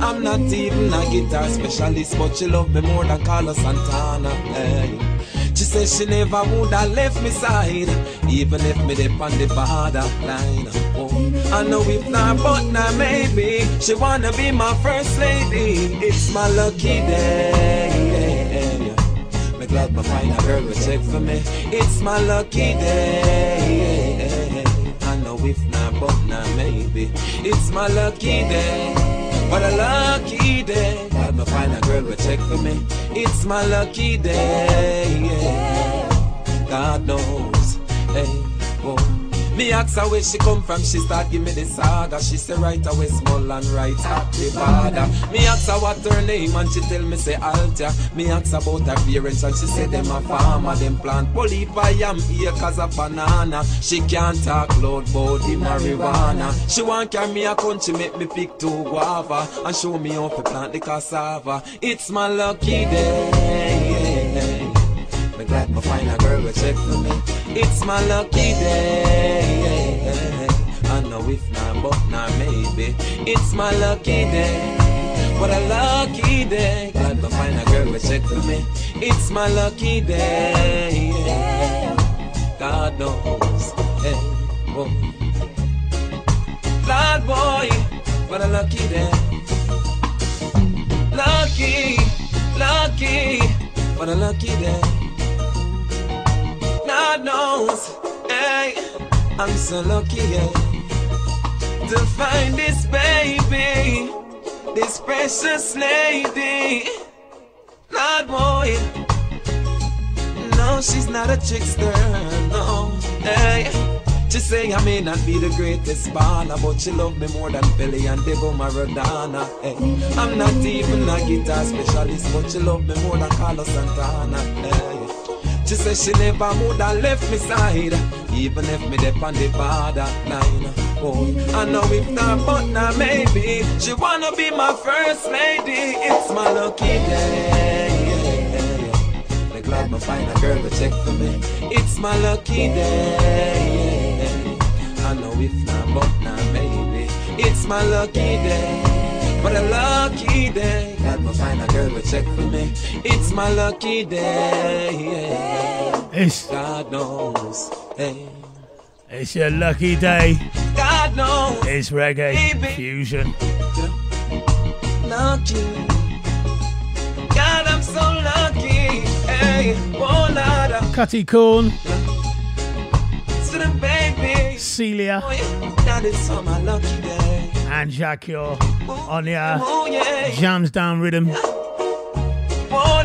I'm not even a guitar specialist, but she love me more than Carlos Santana. Hey. She says she never would have left me side, even if me dip on the borderline. Oh, I know if not, but now maybe she wanna be my first lady. It's my lucky day. Me glad my find a girl will check for me. It's my lucky day. If not, but now maybe it's my lucky day. What a lucky day. Glad me find a girl will check for me. It's my lucky day. Yeah. God knows. Me ask her where she come from, she start give me the saga. She say right away small and right the border. Me ask her what her name and she tell me say Alta. Me ask about her parents and she say them a farmer, them plant polypa yam acres of banana. She can't talk loud about the marijuana. She want carry me a country make me pick two guava and show me how to plant the cassava. It's my lucky day. Me glad me find a girl will check for me. It's my lucky day. I know if not, but not maybe. It's my lucky day. What a lucky day. Glad me find a girl will check for me. It's my lucky day. God knows. Hey, whoa. Lord boy, what a lucky day. Lucky, lucky, what a lucky day. God knows, hey, I'm so lucky, yeah, to find this baby, this precious lady. Lord boy, no, she's not a trickster, no, hey. She say I may not be the greatest baller, but she love me more than Pele and Diego Maradona. Hey, I'm not even a guitar specialist, but she love me more than Carlos Santana. Hey. She say she never would have left me side, even if me dip on the borderline. Oh, I know if not, but now maybe she wanna be my first lady. It's my lucky day. Me glad me find a girl to check for me. It's my lucky day. I know if not, but now maybe it's my lucky day. But a lucky day. Me find a girl to check for me. It's my lucky day. It's God knows. Hey. It's your lucky day. God knows. It's reggae fusion. Lucky. God, I'm so lucky. Hey, oh. Cutty Corn, baby. Celia, oh, That is on my lucky day. and Jacques on the uh, Oh, yeah. jams down rhythm. Oh,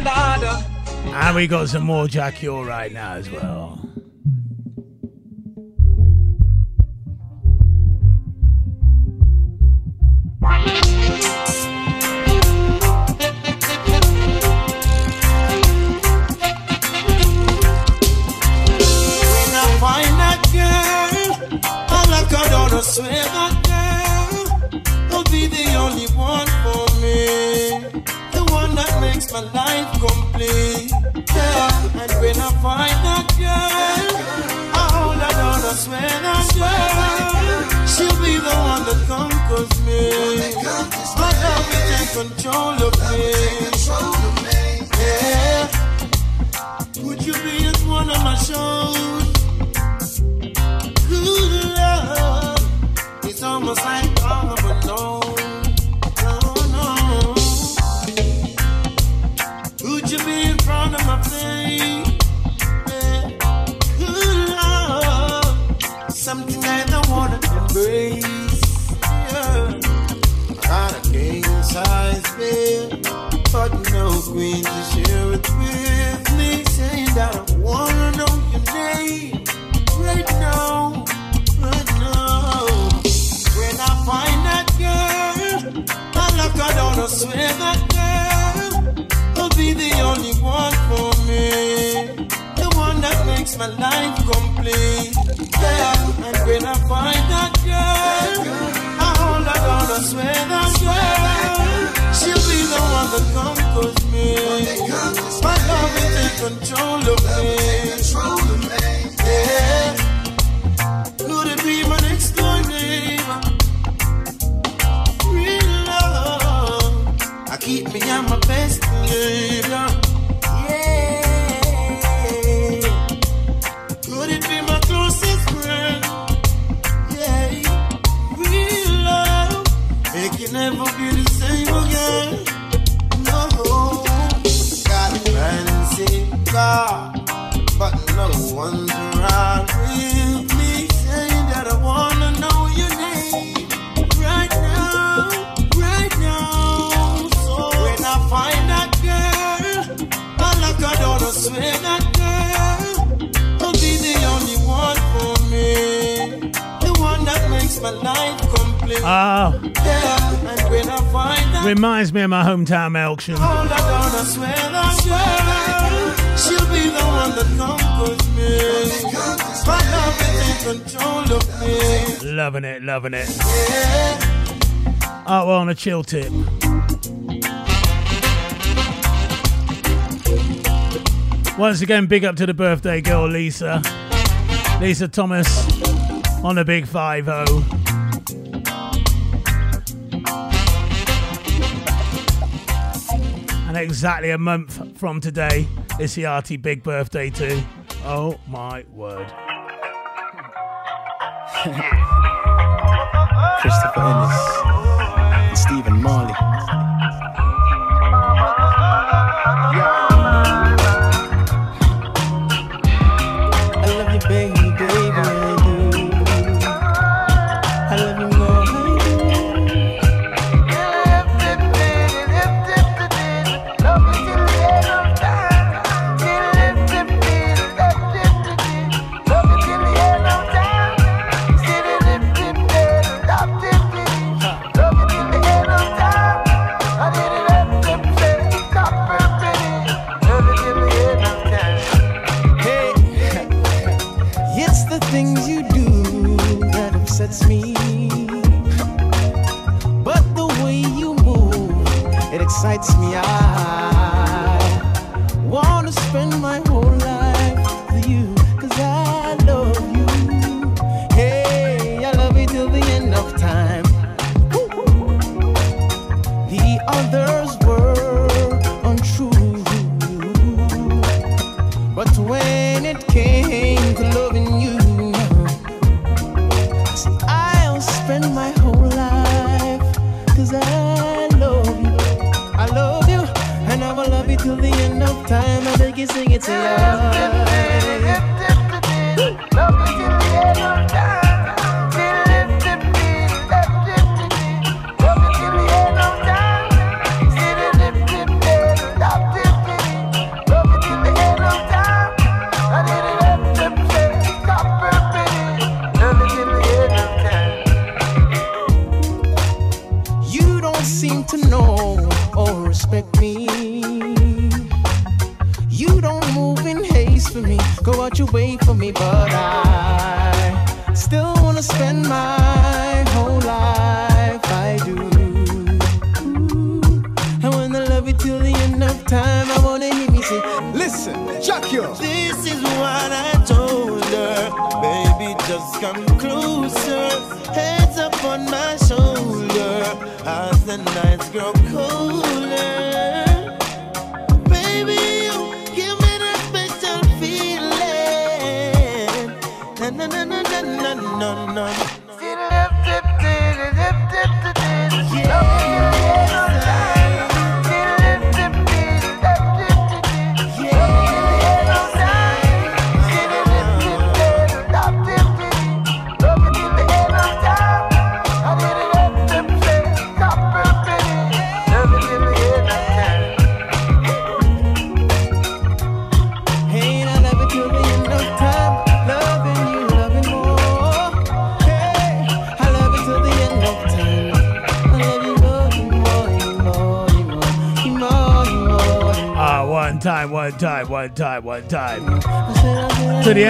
And we got some more Jah Cure right now as well. When I find that girl, I like her down, I swear that girl will be the only one for me. The one that makes my life complete. Yeah, and when I find that girl, I hold her down, I swear she'll be the one that conquers me. My love will take control of me. Yeah. Would you be at one of my shows? Loving it, loving it. Yeah. Oh, we're on a chill tip. Once again, big up to the birthday girl, Lisa. Lisa Thomas on the big 5 0. And exactly a month from today is the RT Big Birthday too. Oh my word. [LAUGHS] Christopher Ellis and Stephen Marley. Yeah. Until the end of time. I think you sing it to you.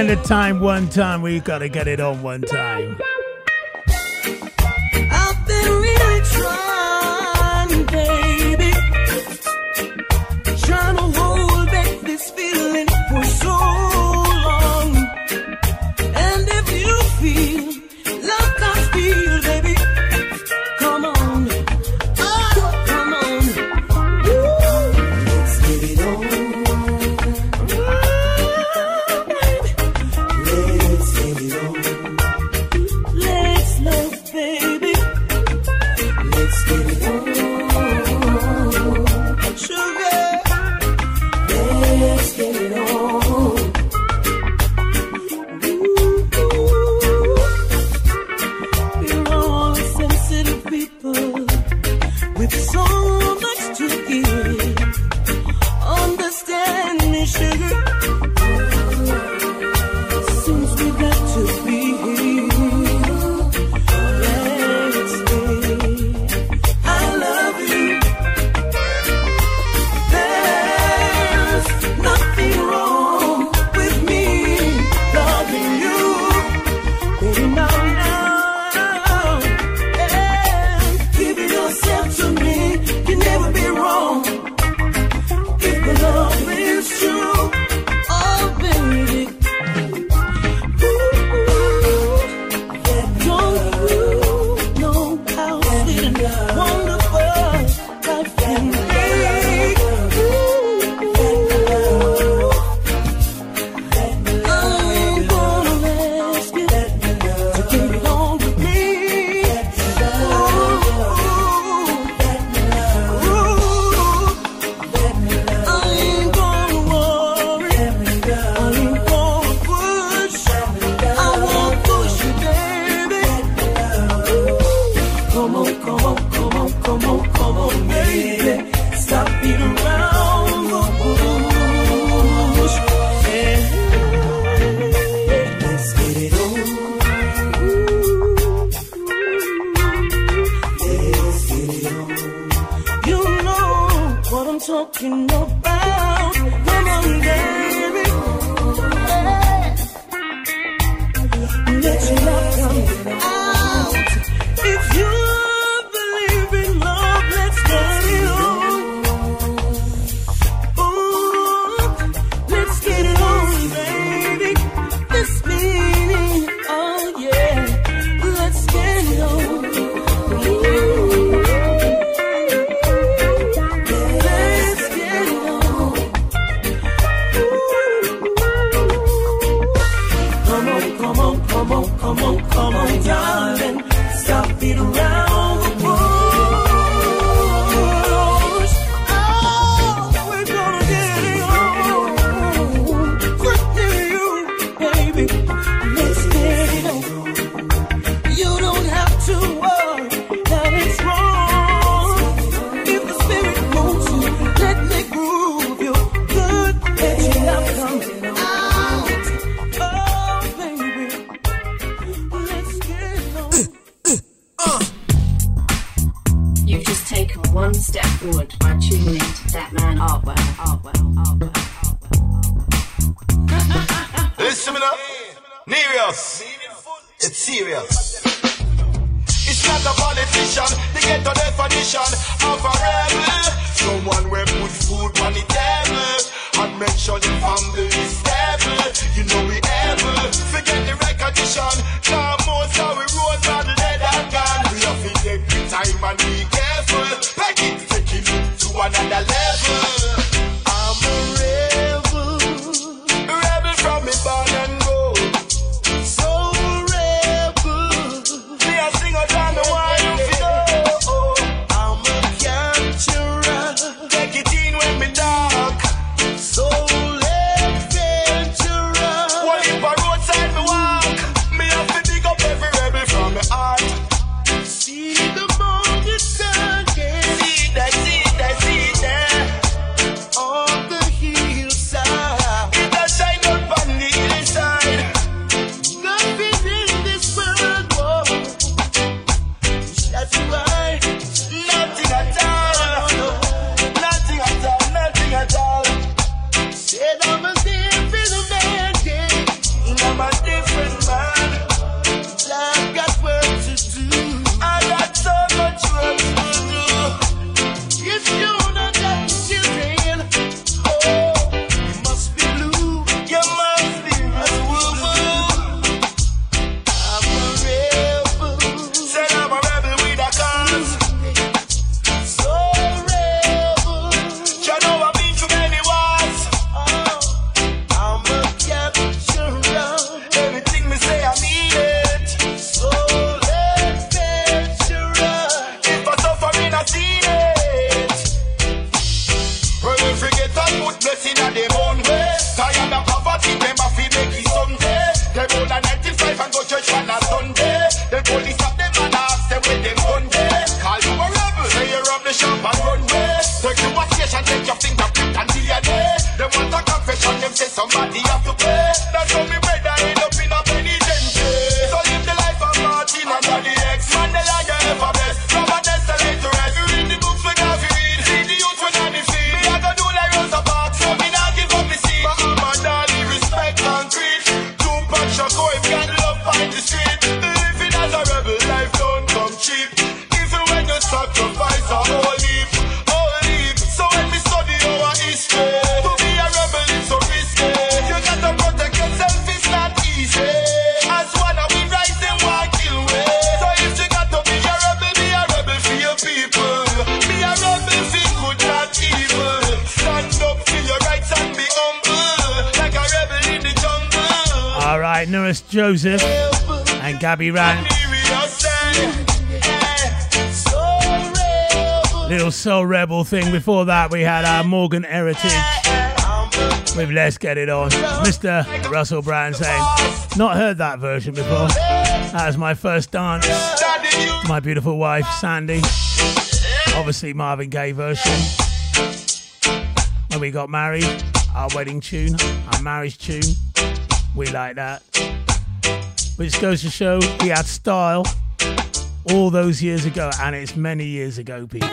at a time, one time. We gotta get it on one time. Rand. Little Soul Rebel thing. Before that, we had our Morgan Heritage with Let's Get It On. Mr. Russell Brand saying, Not heard that version before. That was my first dance. My beautiful wife, Sandy. Obviously, Marvin Gaye version. When we got married, our wedding tune, our marriage tune. We like that. Which goes to show he had style all those years ago, and it's many years ago, people.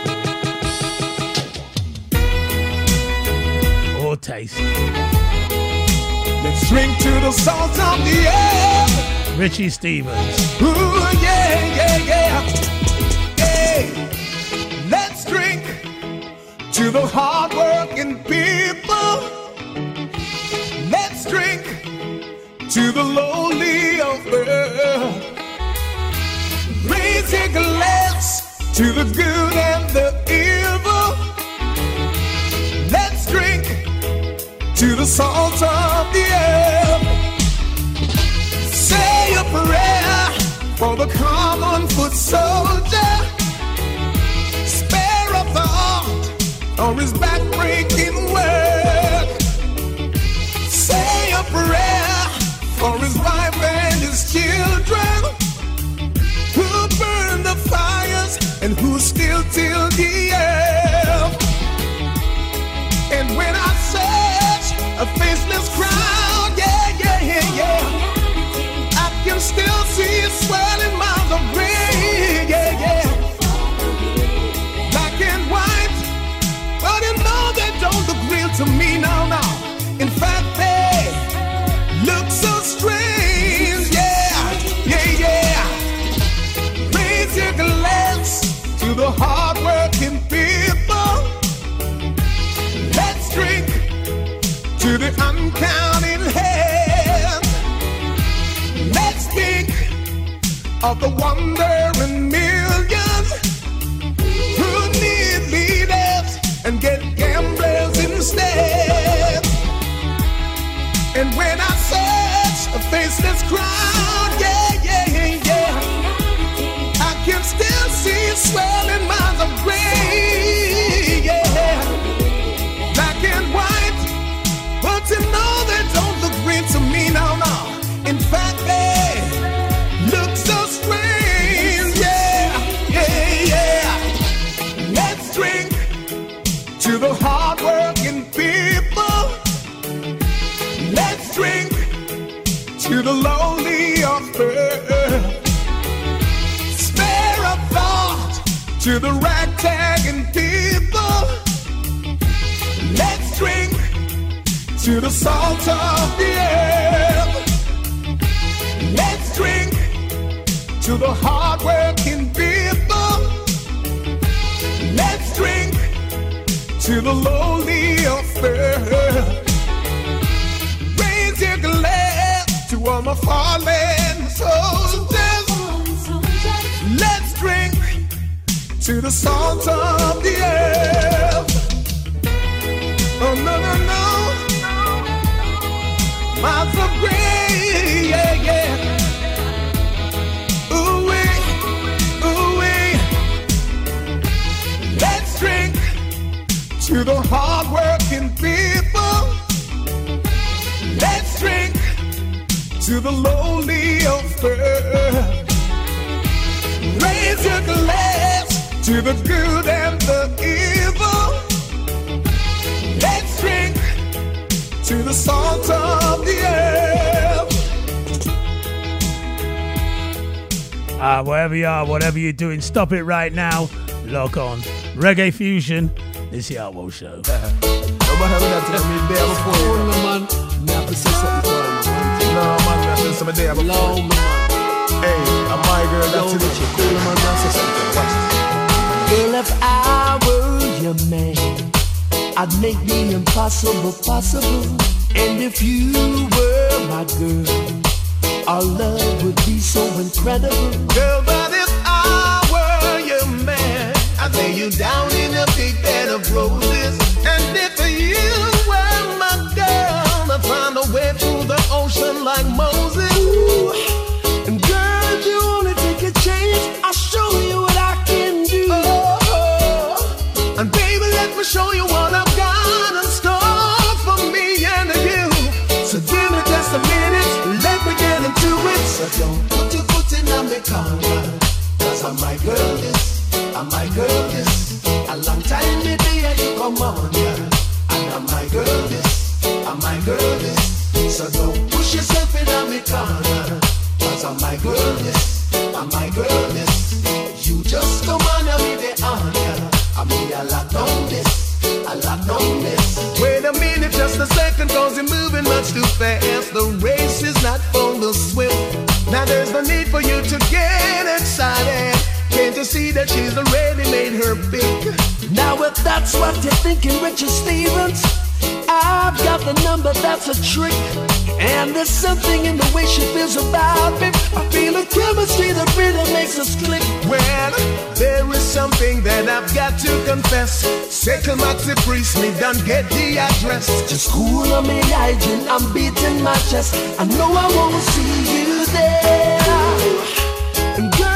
Or taste. Let's drink to the salt of the air. Richie Stephens. Ooh, yeah, yeah, yeah. Hey, let's drink to the hardworking people. To the lowly of earth. Raise your glass to the good and the evil. Let's drink to the salt of the earth. Say a prayer for the common foot soldier. Spare a thought or his back breaking work. To the ragtagging people. Let's drink to the salt of the earth. Let's drink to the hardworking people. Let's drink to the lowly of earth. Raise your glass to all my fallen soldiers. To the salt of the earth. Oh no no no, miles of yeah yeah. Ooh wee. Let's drink to the hardworking people. Let's drink to the lowly of earth. Raise your glass to the good and the evil. Let's drink to the salt of the earth. Ah, wherever you are, whatever you're doing, stop it right now. Log on. Reggae Fusion. It's the Artwell Show. Nobody ever that tell me there before. you know. man, me have to say something for you, man. No, man, me have to say something there before. Low, man. Hey, and my girl, that's Low, it. Richie, cool, man, me have something. Watch Girl, if I were your man, I'd make the impossible possible. And if you were my girl, our love would be so incredible. Girl, but if I were your man, I'd lay you down in a big bed of roses. And if you were my girl, I'd find a way through the ocean like Moses. Don't put your foot in on me corner. Cause I'm my girl that's what you're thinking, Richard Stevens, I've got the number that's a trick. And there's something in the way she feels about me. I feel a chemistry that really makes us click. Well, there is something that I've got to confess. Second Maxi Priest, me done get the address. Just cool on me, hygiene, I'm beating my chest. I know I won't see you there. And girl,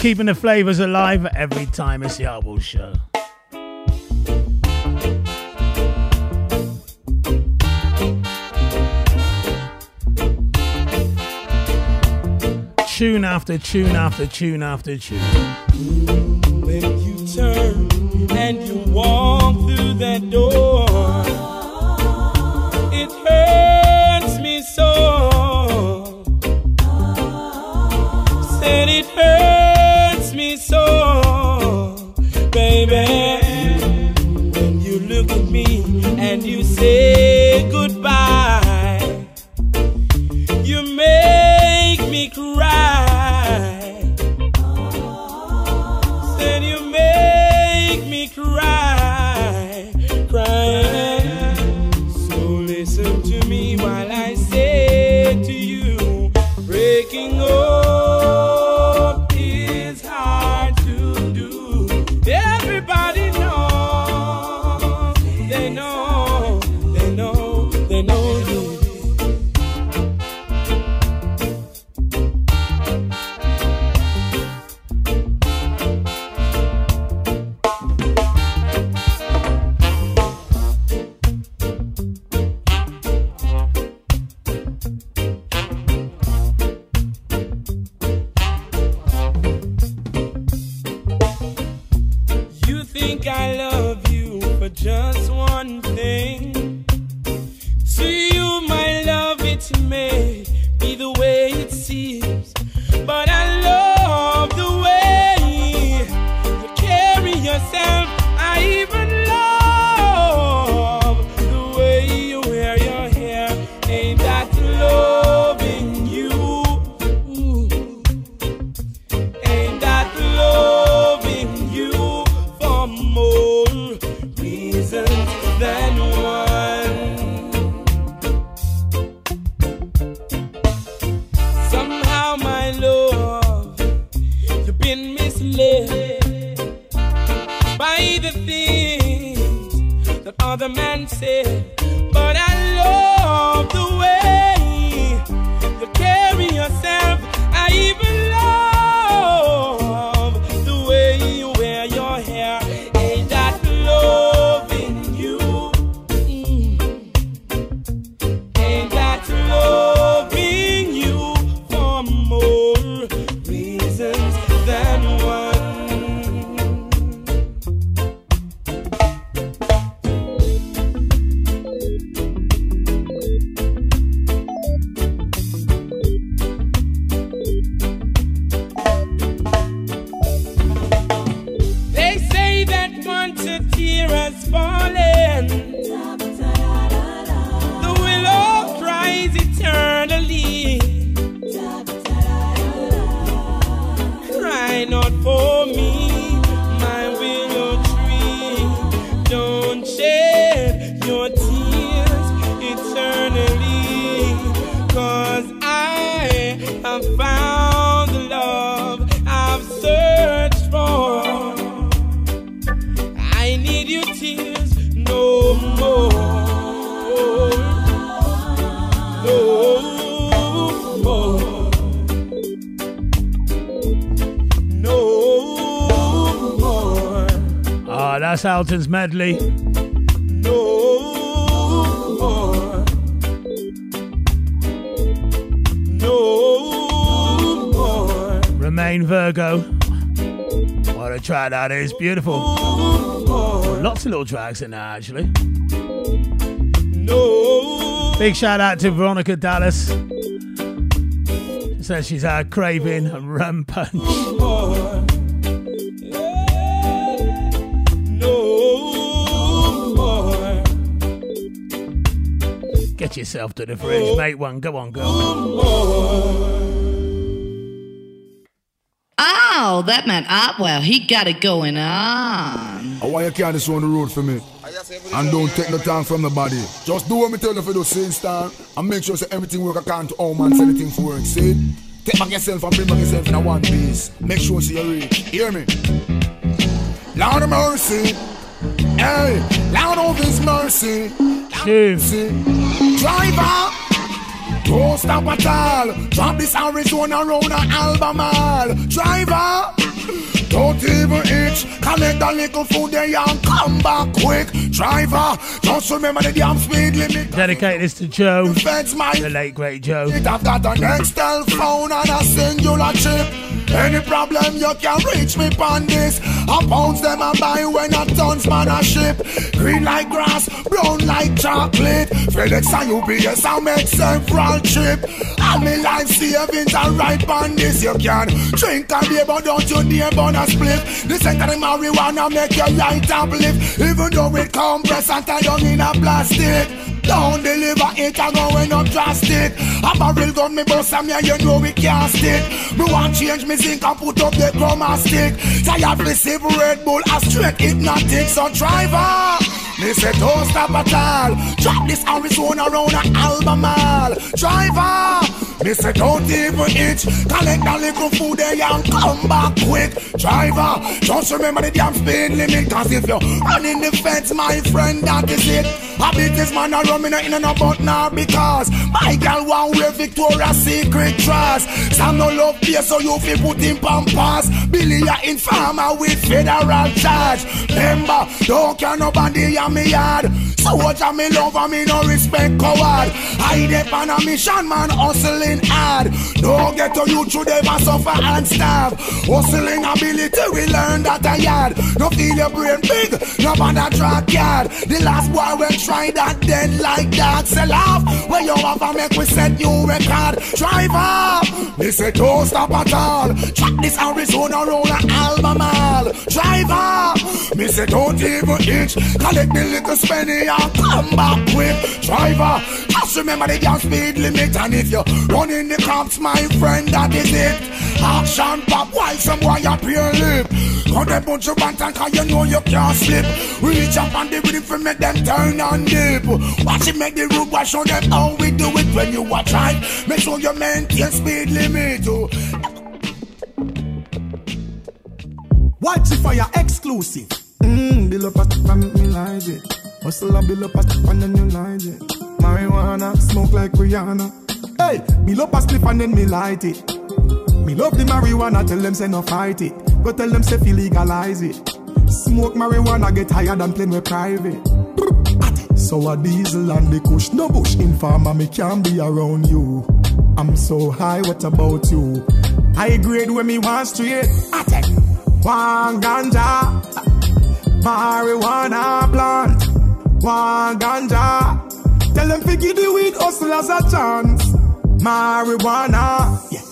Keeping the flavours alive every time it's the Artwell Show. Tune after tune after tune after tune. When you turn and you walk through that door, it hurts me so. That's Alton's medley. No more. No more. Romain Virgo. What a track that is. Beautiful. Lots of little tracks in there, actually. No. Big shout out to Veronica Dallas. She says she's had craving and rum punch. Yourself to the fridge, oh. make one. Go on, girl. Oh, that man Artwell, he got it going on. Oh, I want you carry this on the road for me. And don't take no time from nobody. Just do what me tell you for the same time and make sure say everything work according to how man say the thing for work. See? Take back yourself and bring back yourself in a one piece. Make sure see you reach. Hear me? Lord of mercy. Hey, Lord of his mercy. Mercy. Driver. Don't stop at all. Drop this Arizona round a Albemarle. Driver. Don't even itch. Collect a little food there and come back quick. Driver. Just remember the damn speed limit. Dedicate this to Joe, the late great Joe. I've got an Excel phone and a singular chip. Any problem you can reach me on this. I pounds them and buy when a tons man a ship. Green like grass, brown like chocolate. FedEx and UPS I make several trip. And me life savings are right on this. You can drink and beer but don't you dare burn a split. The second the marijuana make your light uplift. Even though it compress and tie down in a plastic. Don't deliver it, I going up drastic. A barrel gun me bust and me you know we can't stick. Me want change me zinc and put up the chroma stick. Tired receive Red Bull a straight hypnotic. So driver, me say don't stop at all. Drop this Arizona round a Albemarle. Driver, me say don't even itch. Collect a little food there and come back quick. Driver, just remember the damn speed limit. Cause if you're running the fence, my friend, that is it. I beat this man rum in a in and about now because my girl want wear Victoria's Secret dress. Some no love here, so you feel put in pampas. Billy a informer with federal charge. Remember, don't care nobody in me yard. So what I me love and me no respect coward. I depend on mission man hustling hard. Don't get to you through them and suffer and starve. Hustling ability we learn that a yard. No feel your brain big, no bother track yard. The last boy will try that then like that. Sell off when you have a make we set new record. Drive up, me say don't stop at all. Track this Arizona roller Albemarle. Drive up, me say don't even itch. Collect the little spenny and come back quick. Driver, just remember the gas speed limit. And if you're running the cops, my friend, that is it. Action pop while some boy appear lip. Got them bunch of bantan cause you know you can't slip. Reach up on the rhythm for make them turn and dip. Watch it make the road watch show them how we do it when you watch right. Make sure you maintain speed limit. oh. Watch it for your exclusive. Mmm, bill up a stick and me like it. Hustle a bill up a stick and then you like it. Marijuana, smoke like Rihanna. Hey, bill up a stick and then me light it. Me love the marijuana, tell them say no fight it. Go tell them say fi legalize it. Smoke marijuana, get higher than plane with private. So a diesel and the kush, no bush informer, me can't be around you. I'm so high, what about you? High grade when me want straight. I take one ganja, marijuana plant, one ganja. Tell them fi give the weed hustlers a chance. Marijuana, yeah.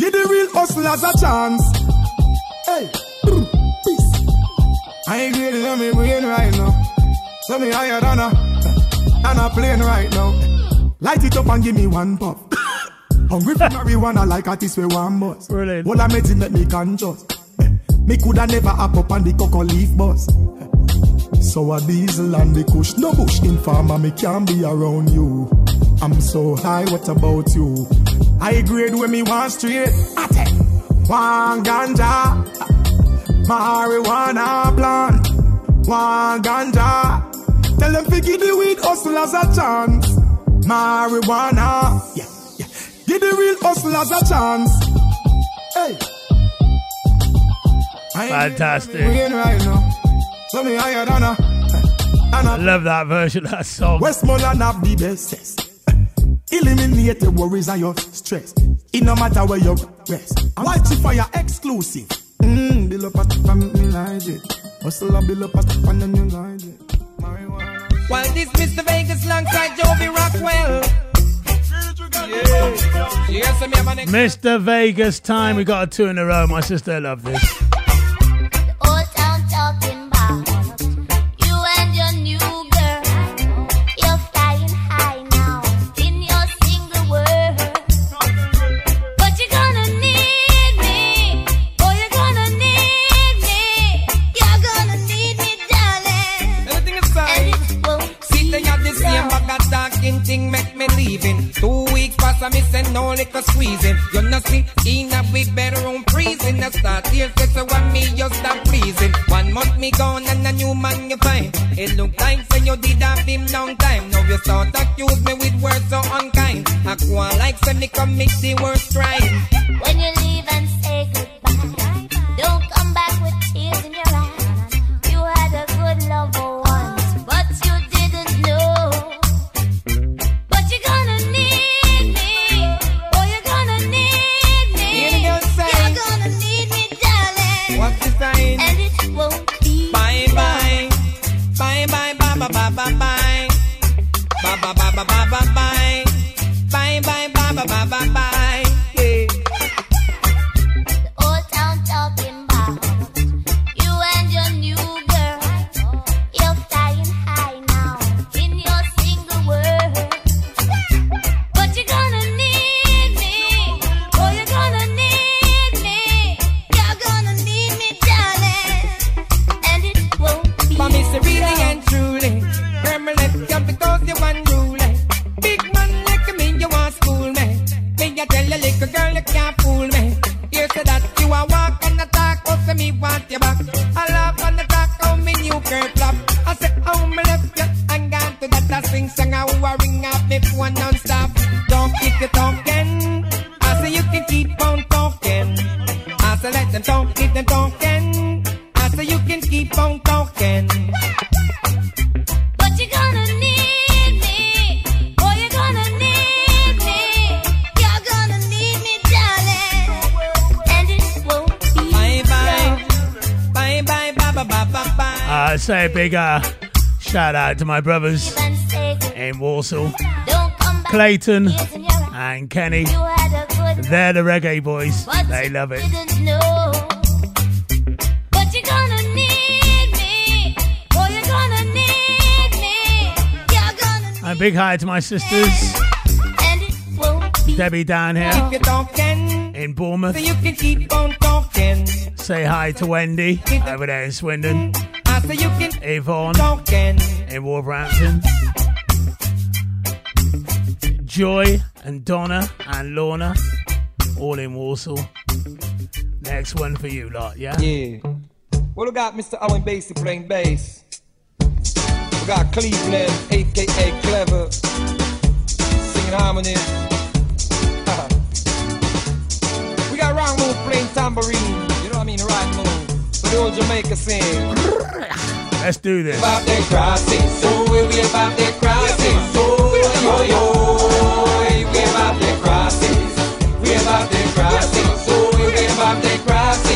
Give the real hustlers a chance. Hey, peace. I ain't great in me brain right now. So me higher than a, than a plane right now. Light it up and give me one puff. [COUGHS] Hungry for marijuana like a this way one bus. Brilliant. All I made it make me conscious. Me coulda never up up on the cocoa leaf bus. So a diesel and the kush, no bush in informer, me can't be around you. I'm so high, what about you? I grade when me want straight. Take one ganja, marijuana plant, one ganja. Tell them to give the weed hustlers a chance. Marijuana, yeah, yeah. Give the real hustlers a chance. Hey. Fantastic. Again right now. Higher than a, than I love that version of that song. Westmoreland have the best. Eliminate your worries and your stress. It no matter where you rest. White fire exclusive. Mmm, build up a from me like it. Hustle and build up a and then you like it. While this Mr. Vegas alongside Jovi Rockwell. Yeah. Yes, me have an Mr. Vegas time. We got a two in a row. My sister love this. No liquor squeezing. You know, see, in a big bedroom freezing. I start here, say, so when me just stop pleasing. One month me gone and a new man you find. It look like say you did have him long time. Now you start accuse me with words so unkind. I go like say me commit the worst crime. When you leave and say goodbye, don't come back with tears in your uh, say a big uh, shout out to my brothers in Warsaw, Clayton and Kenny. They're the reggae boys. They love it. A big hi to my sisters, Debbie down here in Bournemouth. Say hi to Wendy over there in Swindon. I say you can Yvonne talking. in Wolverhampton, Joy and Donna and Lorna, all in Warsaw. Next one for you lot, yeah? Yeah. Well, we got Mr. Owen Basie playing bass. We got Cleveland, aka Clever, singing harmony. [LAUGHS] we got Wrong Move playing tambourine. You know what I mean? The right move. So the old Jamaica sing. Let's do this. About their crossing, so we we about their crossing, so yo yo. We about their crossings, we about their crossing, so we we about their crossing,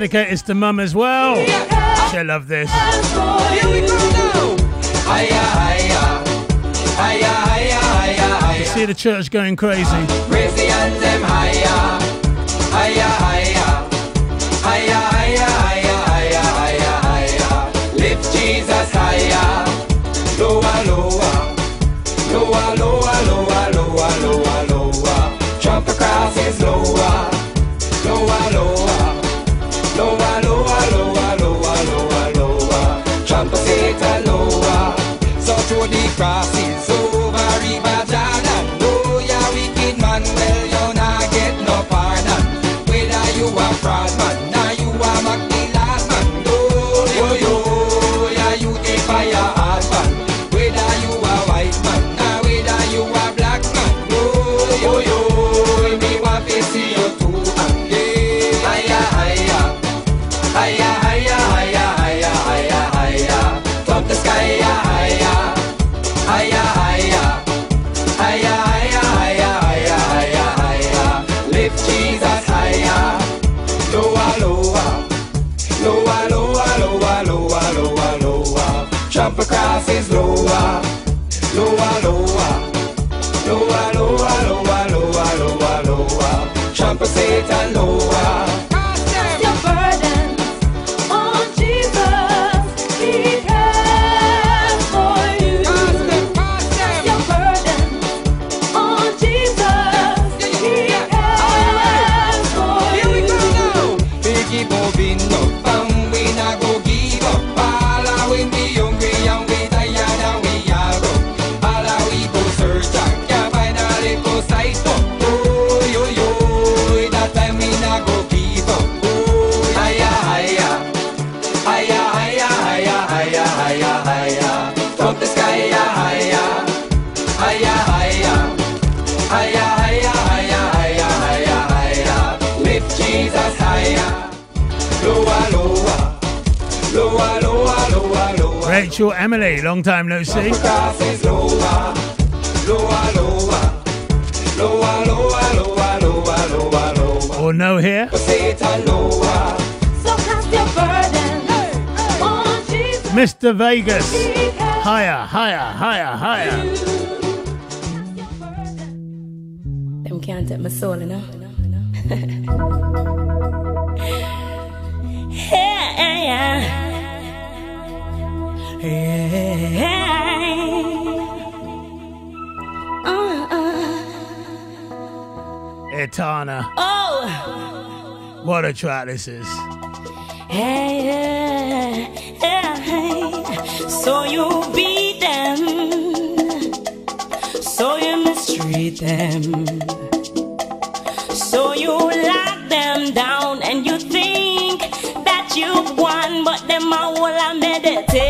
Jesus. Dedicated to mum as well. She'll love this. Hiya. See the church going crazy. Lift Jesus higher, lower, lower, lower, lower, lower, lower, lower, lower. Jump across his cross is over, Ibadan. And oh, yeah, wicked man, well, Satan lower. Rachel Emily, long time no see. Or no here. Mr. Vegas, higher, higher, higher, higher. Them can't take my soul, you know. [LAUGHS] yeah, yeah. Etana. Oh! What a track this is. Hey, yeah, hey. So you beat them. So you mistreat them. So you lock them down and you think that you've won, but them all will meditate.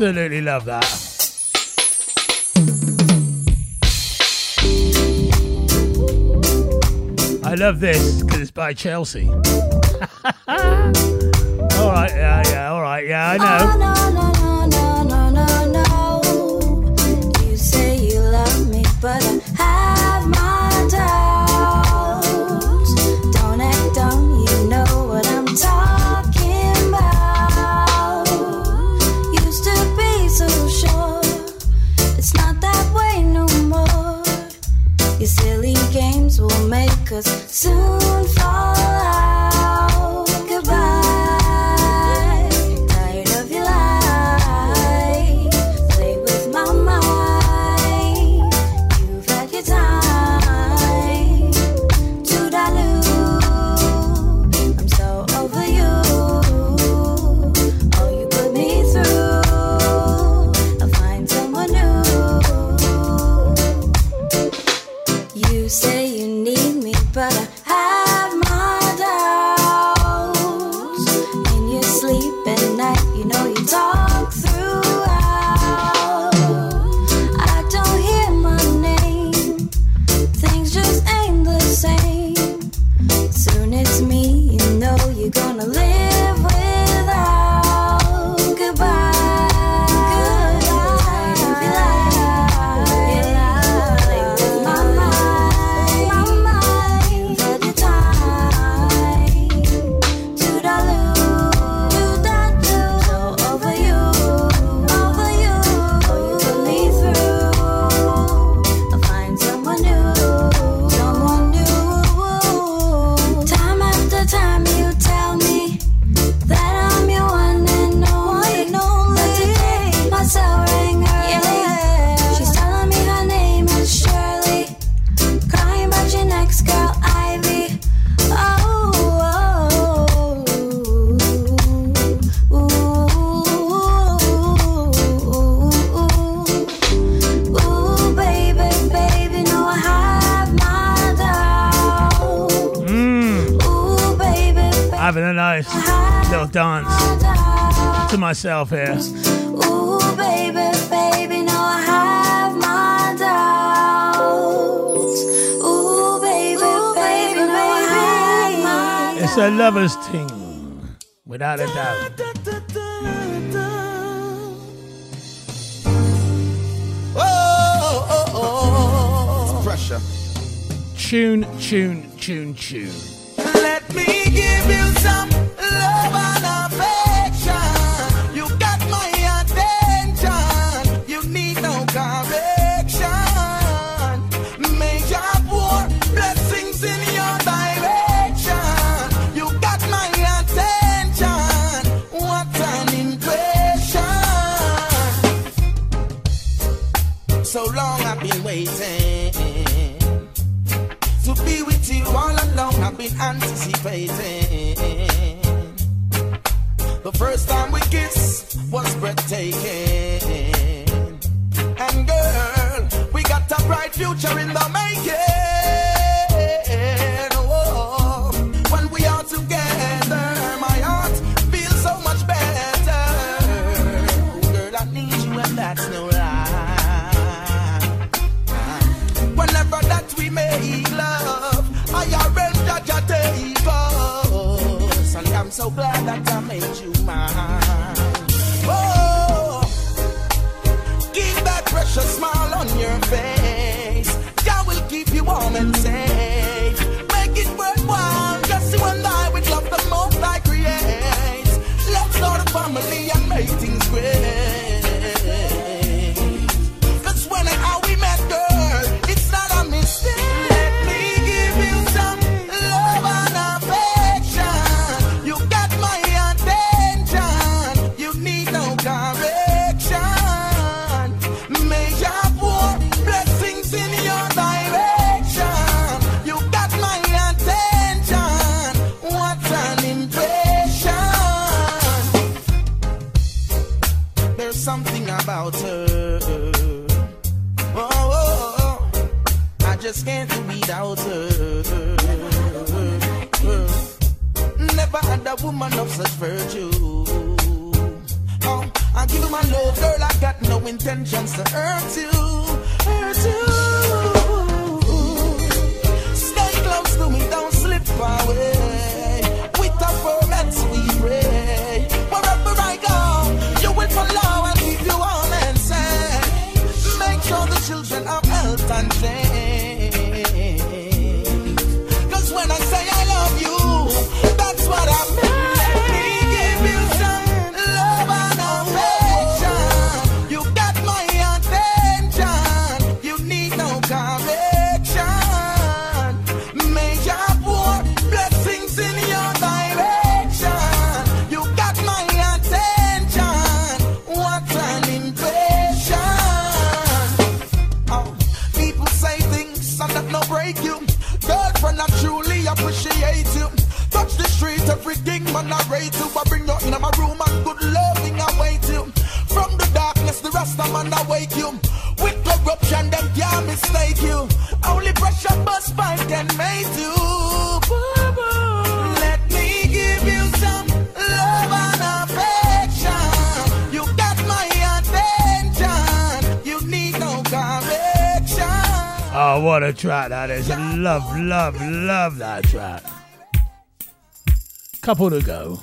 Absolutely love that. I love this because it's by Chelsea. [LAUGHS] all right, yeah, yeah, all right, yeah, I know. myself here. Ooh, baby, baby, no, I have my doubts. Ooh, baby, Ooh, baby, baby, no, I have my It's a lover's thing, without a doubt. It's pressure. Tune, tune, tune, tune. Let me give you some love been anticipating. The first time we kissed was breathtaking. And girl, we got a bright future in the making. that is. Love, love, love that track. Couple to go.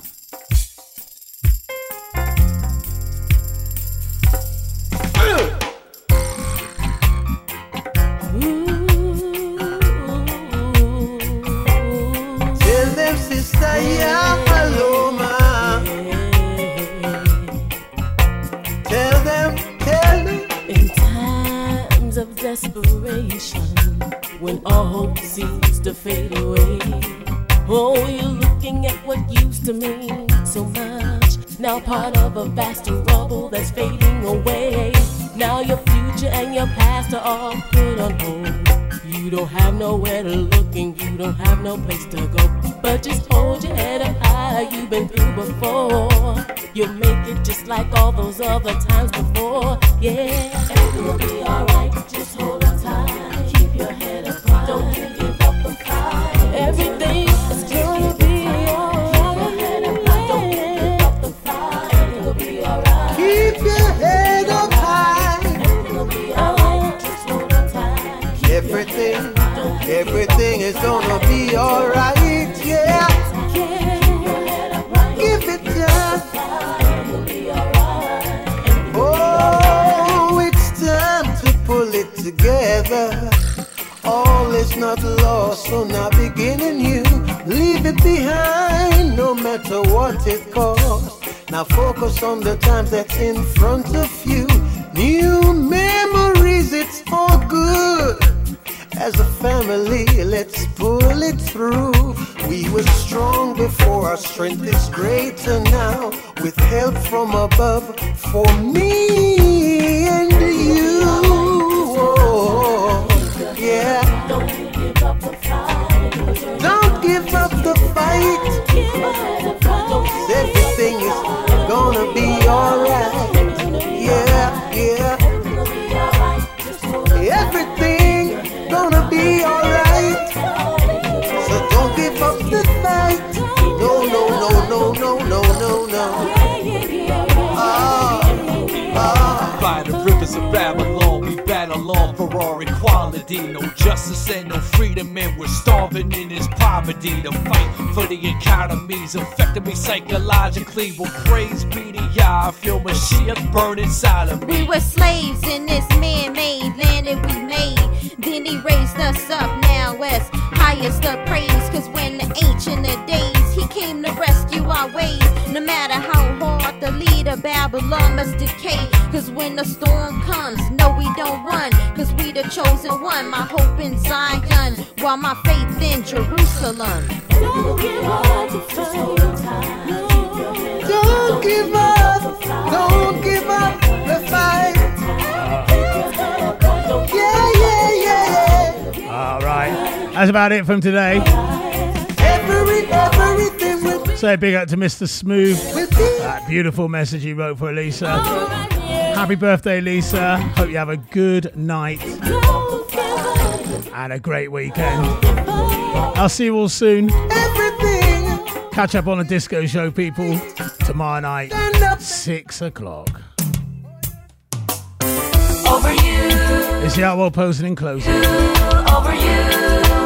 from today. Every, Say big up to Mr. Smooth. That beautiful message you wrote for Lisa. Happy birthday, Lisa. Hope you have a good night and a great weekend. I'll see you all soon. Catch up on a disco show, people, tomorrow night, six o'clock. Over It's the Artwell posing and closing. Over you.